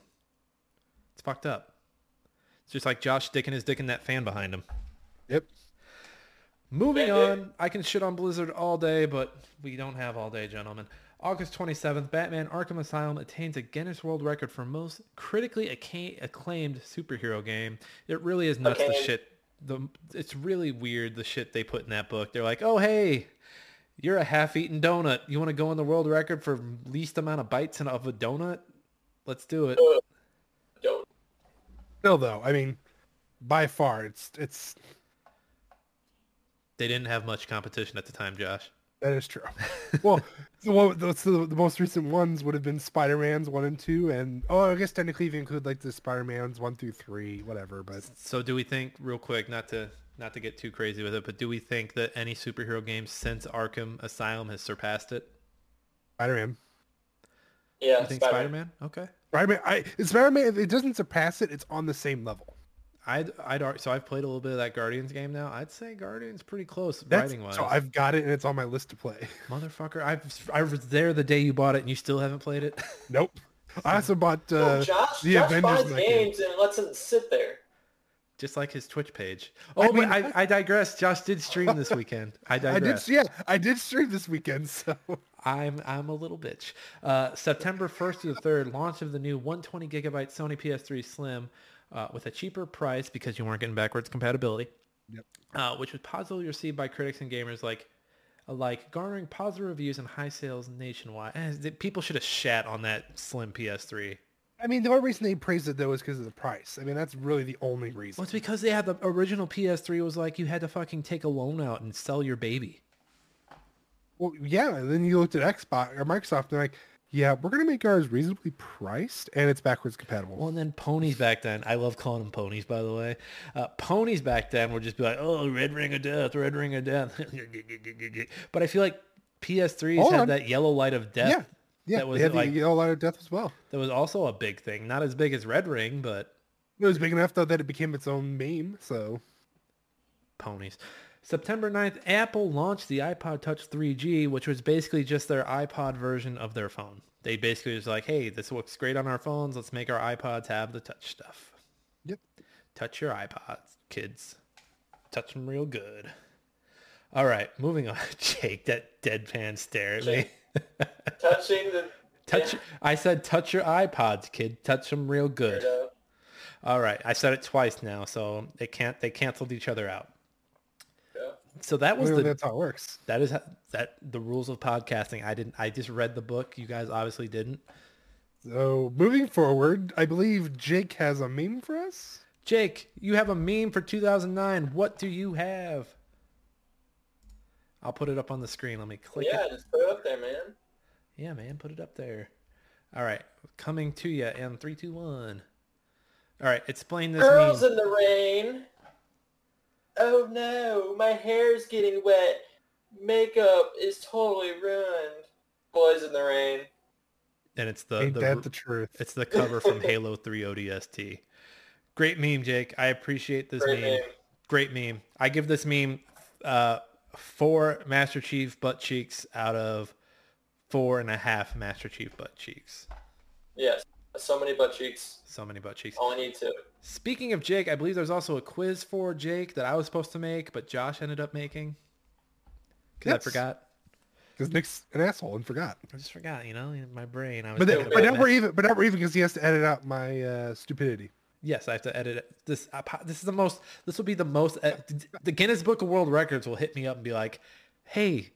[SPEAKER 1] It's fucked up. It's just like Josh sticking his dick in that fan behind him.
[SPEAKER 2] Yep.
[SPEAKER 1] Moving on, I can shit on Blizzard all day, but we don't have all day, gentlemen. August 27th, Batman Arkham Asylum attains a Guinness World Record for most critically acclaimed superhero game. It really is nuts the shit. The it's really weird the shit they put in that book. They're like, "Oh, hey, you're a half-eaten donut. You want to go on the world record for least amount of bites in- of a donut? Let's do it."
[SPEAKER 3] Don't.
[SPEAKER 2] Still though, I mean, by far, it's it's
[SPEAKER 1] They didn't have much competition at the time, Josh.
[SPEAKER 2] That is true. well, the, one, the, so the most recent ones would have been Spider Man's one and two, and oh, I guess technically if you include like the Spider Man's one through three, whatever. But
[SPEAKER 1] So do we think real quick, not to not to get too crazy with it, but do we think that any superhero game since Arkham Asylum has surpassed it?
[SPEAKER 2] Spider Man,
[SPEAKER 3] Yeah,
[SPEAKER 1] You think
[SPEAKER 3] Spider-Man.
[SPEAKER 1] Spider-Man? Okay.
[SPEAKER 2] Spider Man, I Spider Man, it doesn't surpass it, it's on the same level.
[SPEAKER 1] I'd I'd ar- so I've played a little bit of that Guardians game now. I'd say Guardians pretty close
[SPEAKER 2] That's,
[SPEAKER 1] writing wise.
[SPEAKER 2] so I've got it, and it's on my list to play.
[SPEAKER 1] Motherfucker, I was I was there the day you bought it and you still haven't played it.
[SPEAKER 2] nope. I also bought
[SPEAKER 3] No,
[SPEAKER 2] uh,
[SPEAKER 3] Josh,
[SPEAKER 2] the
[SPEAKER 3] Josh
[SPEAKER 2] Avengers.
[SPEAKER 3] buys
[SPEAKER 2] in that game.
[SPEAKER 3] games and lets them sit there.
[SPEAKER 1] Just like his Twitch page. Oh,
[SPEAKER 2] I
[SPEAKER 1] but
[SPEAKER 2] mean,
[SPEAKER 1] I, I digress. Josh did stream this weekend. I
[SPEAKER 2] I
[SPEAKER 1] digress.
[SPEAKER 2] did, yeah, I did stream this weekend. So
[SPEAKER 1] I'm I'm a little bitch. Uh, September 1st to the 3rd, launch of the new 120 gigabyte Sony PS3 Slim uh, with a cheaper price because you weren't getting backwards compatibility.
[SPEAKER 2] Yep.
[SPEAKER 1] Uh, which was positively received by critics and gamers like alike, garnering positive reviews and high sales nationwide. Eh, the- people should have shat on that Slim PS3.
[SPEAKER 2] I mean, the only reason they praised it though is because of the price. I mean, that's really the only reason.
[SPEAKER 1] Well, it's because they had the original PS3 was like you had to fucking take a loan out and sell your baby.
[SPEAKER 2] Well, yeah. And then you looked at Xbox or Microsoft, and they're like, "Yeah, we're gonna make ours reasonably priced, and it's backwards compatible."
[SPEAKER 1] Well, and then ponies back then. I love calling them ponies, by the way. Uh, ponies back then would just be like, "Oh, red ring of death, red ring of death." but I feel like PS3s
[SPEAKER 2] Hold
[SPEAKER 1] had
[SPEAKER 2] on.
[SPEAKER 1] that yellow light of death.
[SPEAKER 2] yeah, yeah.
[SPEAKER 1] that was
[SPEAKER 2] they had
[SPEAKER 1] like
[SPEAKER 2] the yellow light of death as well.
[SPEAKER 1] that was also a big thing. Not as big as red ring, but
[SPEAKER 2] It was big enough though that it became its own meme. So
[SPEAKER 1] ponies. September 9th, Apple launched the iPod Touch 3G, which was basically just their iPod version of their phone. They basically was like, hey, this looks great on our phones. Let's make our iPods have the touch stuff.
[SPEAKER 2] Yep.
[SPEAKER 1] Touch your iPods, kids. Touch them real good. All right, moving on. Jake, that deadpan stare at me.
[SPEAKER 3] Touching the
[SPEAKER 1] Touch. I said touch your iPods, kid. Touch them real good. All right, I said it twice now, so they can't. They canceled each other out.
[SPEAKER 3] Yeah.
[SPEAKER 1] So that was
[SPEAKER 2] well,
[SPEAKER 1] the
[SPEAKER 2] that's how it works.
[SPEAKER 1] That is ho- that the rules of podcasting. I didn't. I just read the book. You guys obviously didn't.
[SPEAKER 2] So moving forward, I believe Jake has a meme for us.
[SPEAKER 1] Jake, you have a meme for 2009. What do you have? I'll put it up on the screen. Let me click
[SPEAKER 3] Yeah,
[SPEAKER 1] it.
[SPEAKER 3] just put it up there, man.
[SPEAKER 1] Yeah, man, put it up there. All right, coming to you in three, two, one. All right, explain this
[SPEAKER 3] Girls
[SPEAKER 1] meme.
[SPEAKER 3] in the rain. Oh no, my hair's getting wet. Makeup is totally ruined. Boys in the rain.
[SPEAKER 1] and it's the,
[SPEAKER 2] Ain't
[SPEAKER 1] the
[SPEAKER 2] that the truth?
[SPEAKER 1] it's the cover from Halo 3 ODST. Great meme, Jake. I appreciate this
[SPEAKER 3] Great
[SPEAKER 1] meme.
[SPEAKER 3] meme.
[SPEAKER 1] Great meme. I give this meme uh, four Master Chief butt cheeks out of four and a half Master Chief butt cheeks.
[SPEAKER 3] Yes. So many butt cheeks.
[SPEAKER 1] So many butt cheeks.
[SPEAKER 3] Only need two.
[SPEAKER 1] Speaking of Jake, I believe there's also a quiz for Jake that I was supposed to make, but Josh ended up making. Because I forgot.
[SPEAKER 2] Because Nick's an asshole and forgot.
[SPEAKER 1] I just forgot, you know, in my brain. I was
[SPEAKER 2] But, then, but
[SPEAKER 1] about
[SPEAKER 2] now we're even. But now we're even because he has to edit out my uh, stupidity.
[SPEAKER 1] Yes, I have to edit it. This uh, this is the most. This will be the most. Uh, the Guinness Book of World Records will hit me up and be like, "Hey,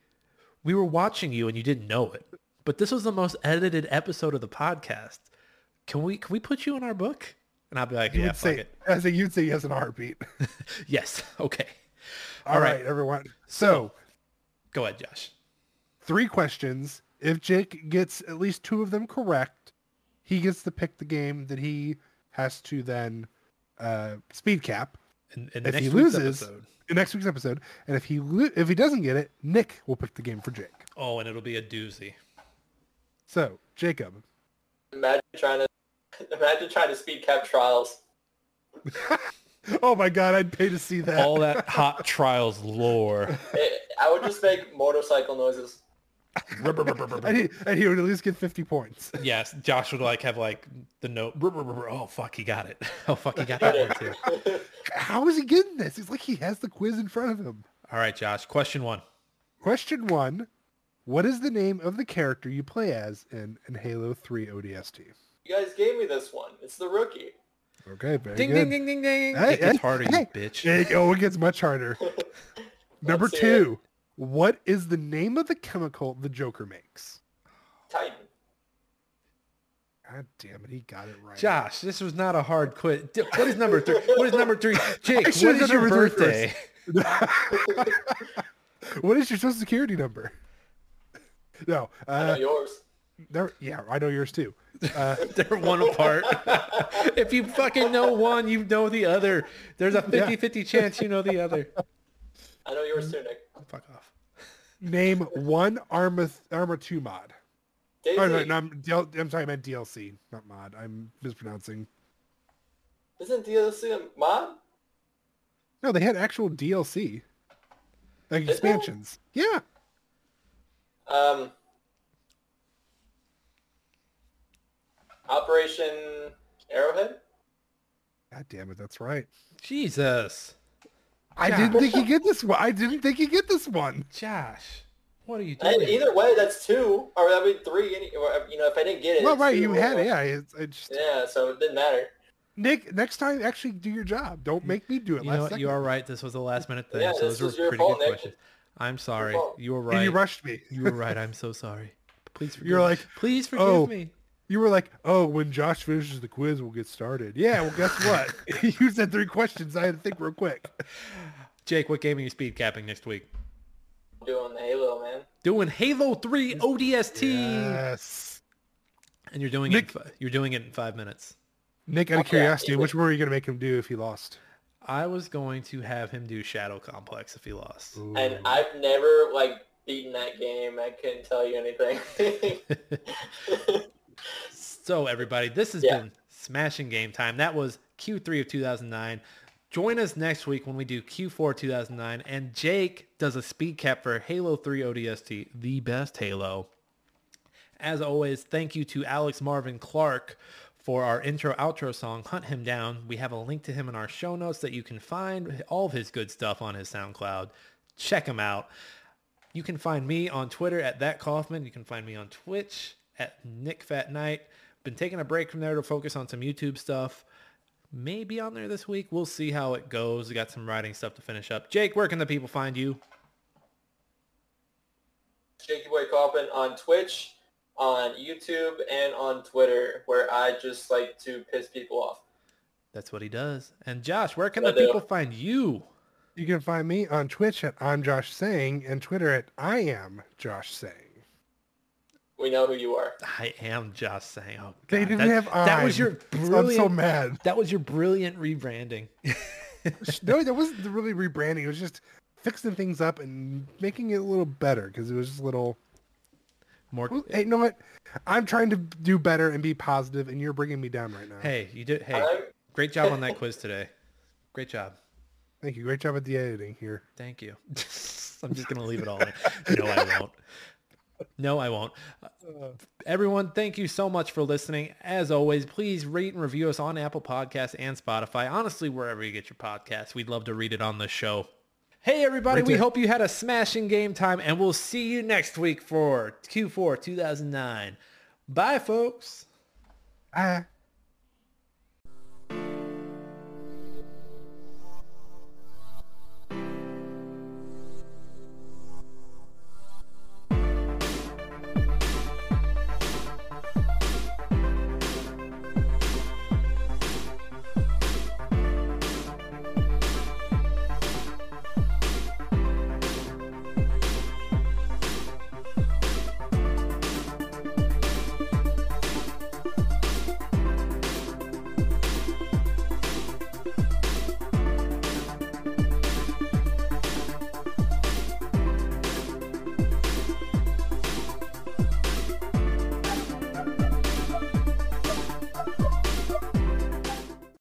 [SPEAKER 1] we were watching you and you didn't know it, but this was the most edited episode of the podcast. Can we can we put you in our book?" And I'll be like,
[SPEAKER 2] You
[SPEAKER 1] "Yeah,
[SPEAKER 2] would
[SPEAKER 1] fuck
[SPEAKER 2] say.
[SPEAKER 1] it.
[SPEAKER 2] I say you'd say yes in a heartbeat.
[SPEAKER 1] Yes, okay.
[SPEAKER 2] All right, everyone. So
[SPEAKER 1] Go ahead, Josh.
[SPEAKER 2] three questions. If Jake gets at least two of them correct, he gets to pick the game that he has to then uh, speed cap.
[SPEAKER 1] And, in
[SPEAKER 2] If
[SPEAKER 1] next
[SPEAKER 2] he loses
[SPEAKER 1] episode.
[SPEAKER 2] in next week's episode, and if he lo- if he doesn't get it, Nick will pick the game for Jake.
[SPEAKER 1] Oh, and it'll be a doozy.
[SPEAKER 2] So Jacob,
[SPEAKER 3] Imagine trying to imagine trying to speed cap trials.
[SPEAKER 2] oh my God, I'd pay to see that.
[SPEAKER 1] All that hot trials lore.
[SPEAKER 3] It, I would just make motorcycle noises.
[SPEAKER 2] and, he, and he would at least get fifty points.
[SPEAKER 1] yes, Josh would like have like the note. Oh fuck, he got it. Oh fuck, he got that one too.
[SPEAKER 2] How is he getting this? It's like he has the quiz in front of him.
[SPEAKER 1] All right, Josh. Question one.
[SPEAKER 2] Question one: What is the name of the character you play as in, in Halo Three ODST?
[SPEAKER 3] You guys gave me this one. It's the rookie.
[SPEAKER 2] Okay, very
[SPEAKER 1] Ding
[SPEAKER 2] good.
[SPEAKER 1] ding ding ding ding.
[SPEAKER 2] Hey,
[SPEAKER 1] it gets
[SPEAKER 2] hey,
[SPEAKER 1] harder,
[SPEAKER 2] hey.
[SPEAKER 1] you bitch.
[SPEAKER 2] Hey, oh, it gets much harder. Number
[SPEAKER 3] Let's see
[SPEAKER 2] two: What is the name of the chemical the Joker makes?
[SPEAKER 3] Titan.
[SPEAKER 2] God damn it, he got it right.
[SPEAKER 1] Josh, this was not a hard quiz. What is number three? What is number three? Jake,
[SPEAKER 2] I
[SPEAKER 1] what
[SPEAKER 2] should've
[SPEAKER 1] is
[SPEAKER 2] done
[SPEAKER 1] your birthday?
[SPEAKER 2] what is your social security number? No,
[SPEAKER 3] I know
[SPEAKER 2] uh,
[SPEAKER 3] yours.
[SPEAKER 2] There, yeah, I know yours too. Uh,
[SPEAKER 1] They're one apart. if you fucking know one, you know the other. There's a 50-50 chance you know the other.
[SPEAKER 3] I know yours too, Nick.
[SPEAKER 1] Fuck off.
[SPEAKER 2] name one Arma Arma Two mod.
[SPEAKER 3] DayZ.
[SPEAKER 2] Oh no, no I'm, DL, I'm sorry, I meant DLC, not mod. I'm mispronouncing.
[SPEAKER 3] Isn't DLC a mod?
[SPEAKER 2] No, they had actual DLC, like
[SPEAKER 3] they?
[SPEAKER 2] expansions. Yeah.
[SPEAKER 3] Um, Operation Arrowhead.
[SPEAKER 2] God damn it, that's right.
[SPEAKER 1] Jesus.
[SPEAKER 2] I
[SPEAKER 1] Josh.
[SPEAKER 2] didn't think he'd get this one. I didn't think he'd get this one.
[SPEAKER 1] Josh, what are you
[SPEAKER 3] And
[SPEAKER 1] doing?
[SPEAKER 3] either way, that's two, or that'd be three. Any, or, you know, if I didn't get it.
[SPEAKER 2] Well, right,
[SPEAKER 3] two,
[SPEAKER 2] you had it. Yeah, it's, it's just,
[SPEAKER 3] Yeah, so it didn't matter.
[SPEAKER 2] Nick. Next time, actually do your job. Don't make me do it.
[SPEAKER 1] You
[SPEAKER 2] last
[SPEAKER 1] know
[SPEAKER 2] second.
[SPEAKER 1] You are right. This was a last minute thing.
[SPEAKER 3] Yeah,
[SPEAKER 1] so those were pretty
[SPEAKER 3] fault,
[SPEAKER 1] good
[SPEAKER 3] Nick.
[SPEAKER 1] questions. I'm sorry. You were
[SPEAKER 2] And
[SPEAKER 1] right.
[SPEAKER 2] you rushed me.
[SPEAKER 1] You were right. I'm so sorry. Please forgive
[SPEAKER 2] You're
[SPEAKER 1] me.
[SPEAKER 2] like,
[SPEAKER 1] please forgive
[SPEAKER 2] "Oh,
[SPEAKER 1] me.
[SPEAKER 2] You were like, "Oh, when Josh finishes the quiz, we'll get started." Yeah. Well, guess what? you said three questions. I had to think real quick.
[SPEAKER 1] Jake, what game are you speed capping next week?
[SPEAKER 3] Doing Halo, man.
[SPEAKER 1] Doing Halo 3 ODST.
[SPEAKER 2] Yes.
[SPEAKER 1] And you're doing
[SPEAKER 2] Nick-
[SPEAKER 1] it in fi- you're doing it in 5 minutes.
[SPEAKER 2] Nick, out of
[SPEAKER 3] Okay,
[SPEAKER 2] curiosity, which one were you gonna make him do if he lost?
[SPEAKER 1] I was going to have him do Shadow Complex if he lost.
[SPEAKER 3] And I've never like beaten that game. I couldn't tell you anything.
[SPEAKER 1] So everybody, this has
[SPEAKER 3] Yeah.
[SPEAKER 1] been Smashing Game Time. That was Q3 of 2009. Join us next week when we do Q4 2009 and Jake does a speed cap for Halo 3 ODST, the best Halo. As always, thank you to Alex Marvin Clark for our intro outro song, Hunt Him Down. We have a link to him in our show notes that you can find all of his good stuff on his SoundCloud. Check him out. You can find me on Twitter at that Kaufman. You can find me on Twitch at Nick Fat Night. Been taking a break from there to focus on some YouTube stuff. Maybe on there this week. We'll see how it goes. We got some writing stuff to finish up. Jake, where can the people find you?
[SPEAKER 3] Jakey Boy Coffin on Twitch, on YouTube, and on Twitter, where I just like to piss people off.
[SPEAKER 1] That's what he does. And Josh, where can
[SPEAKER 3] I
[SPEAKER 1] the
[SPEAKER 3] do.
[SPEAKER 1] people find you?
[SPEAKER 2] You can find me on Twitch at I'm Josh Saying and Twitter at I am Josh Saying.
[SPEAKER 3] We know who you are.
[SPEAKER 1] I am Josh saying, oh,
[SPEAKER 2] They didn't
[SPEAKER 1] that,
[SPEAKER 2] have
[SPEAKER 1] that was your
[SPEAKER 2] So I'm
[SPEAKER 1] brilliant.
[SPEAKER 2] so mad.
[SPEAKER 1] That was your brilliant rebranding.
[SPEAKER 2] no, that wasn't really rebranding. It was just fixing things up and making it a little better because it was just a little.
[SPEAKER 1] More.
[SPEAKER 2] Well, hey, you know what? I'm trying to do better and be positive, and you're bringing me down right now.
[SPEAKER 1] Hey, you did. Hey,
[SPEAKER 3] I'm-
[SPEAKER 1] great job on that quiz today. Great job.
[SPEAKER 2] Thank you. Great job at the editing here.
[SPEAKER 1] Thank you. I'm just gonna leave it all in. No, I won't. No, I won't. Uh, Everyone, thank you so much for listening. As always, please rate and review us on Apple Podcasts and Spotify. Honestly, wherever you get your podcasts, we'd love to read it on the show. Hey, everybody,
[SPEAKER 2] Right
[SPEAKER 1] we hope you had a smashing game time, and we'll see you next week for Q4 2009. Bye, folks.
[SPEAKER 2] Ah.